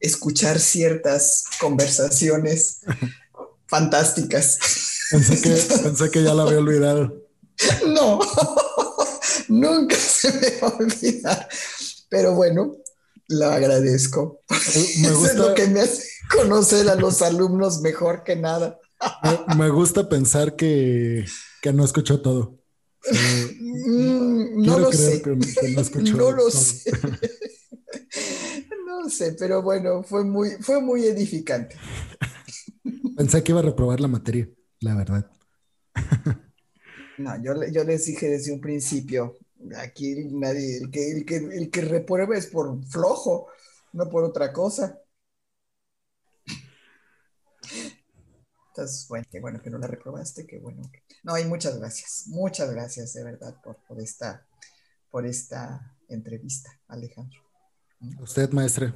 escuchar ciertas conversaciones fantásticas. Pensé que, ya la había olvidado. No, nunca se me va a olvidar. Pero bueno, lo agradezco. Me gusta, es lo que me hace conocer a los alumnos mejor que nada. Me, gusta pensar que, no escuchó todo. Mm, no lo sé. no, lo sé. No sé, pero bueno, fue muy, fue muy edificante. Pensé que iba a reprobar la materia, la verdad. No, yo, yo les dije desde un principio, aquí nadie, el que, el que, el que reprueba es por flojo, no por otra cosa. Entonces, bueno, qué bueno que no la reprobaste, qué bueno. No, y muchas gracias, muchas gracias de verdad por, por, esta, por esta entrevista, Alejandro. Usted, maestre.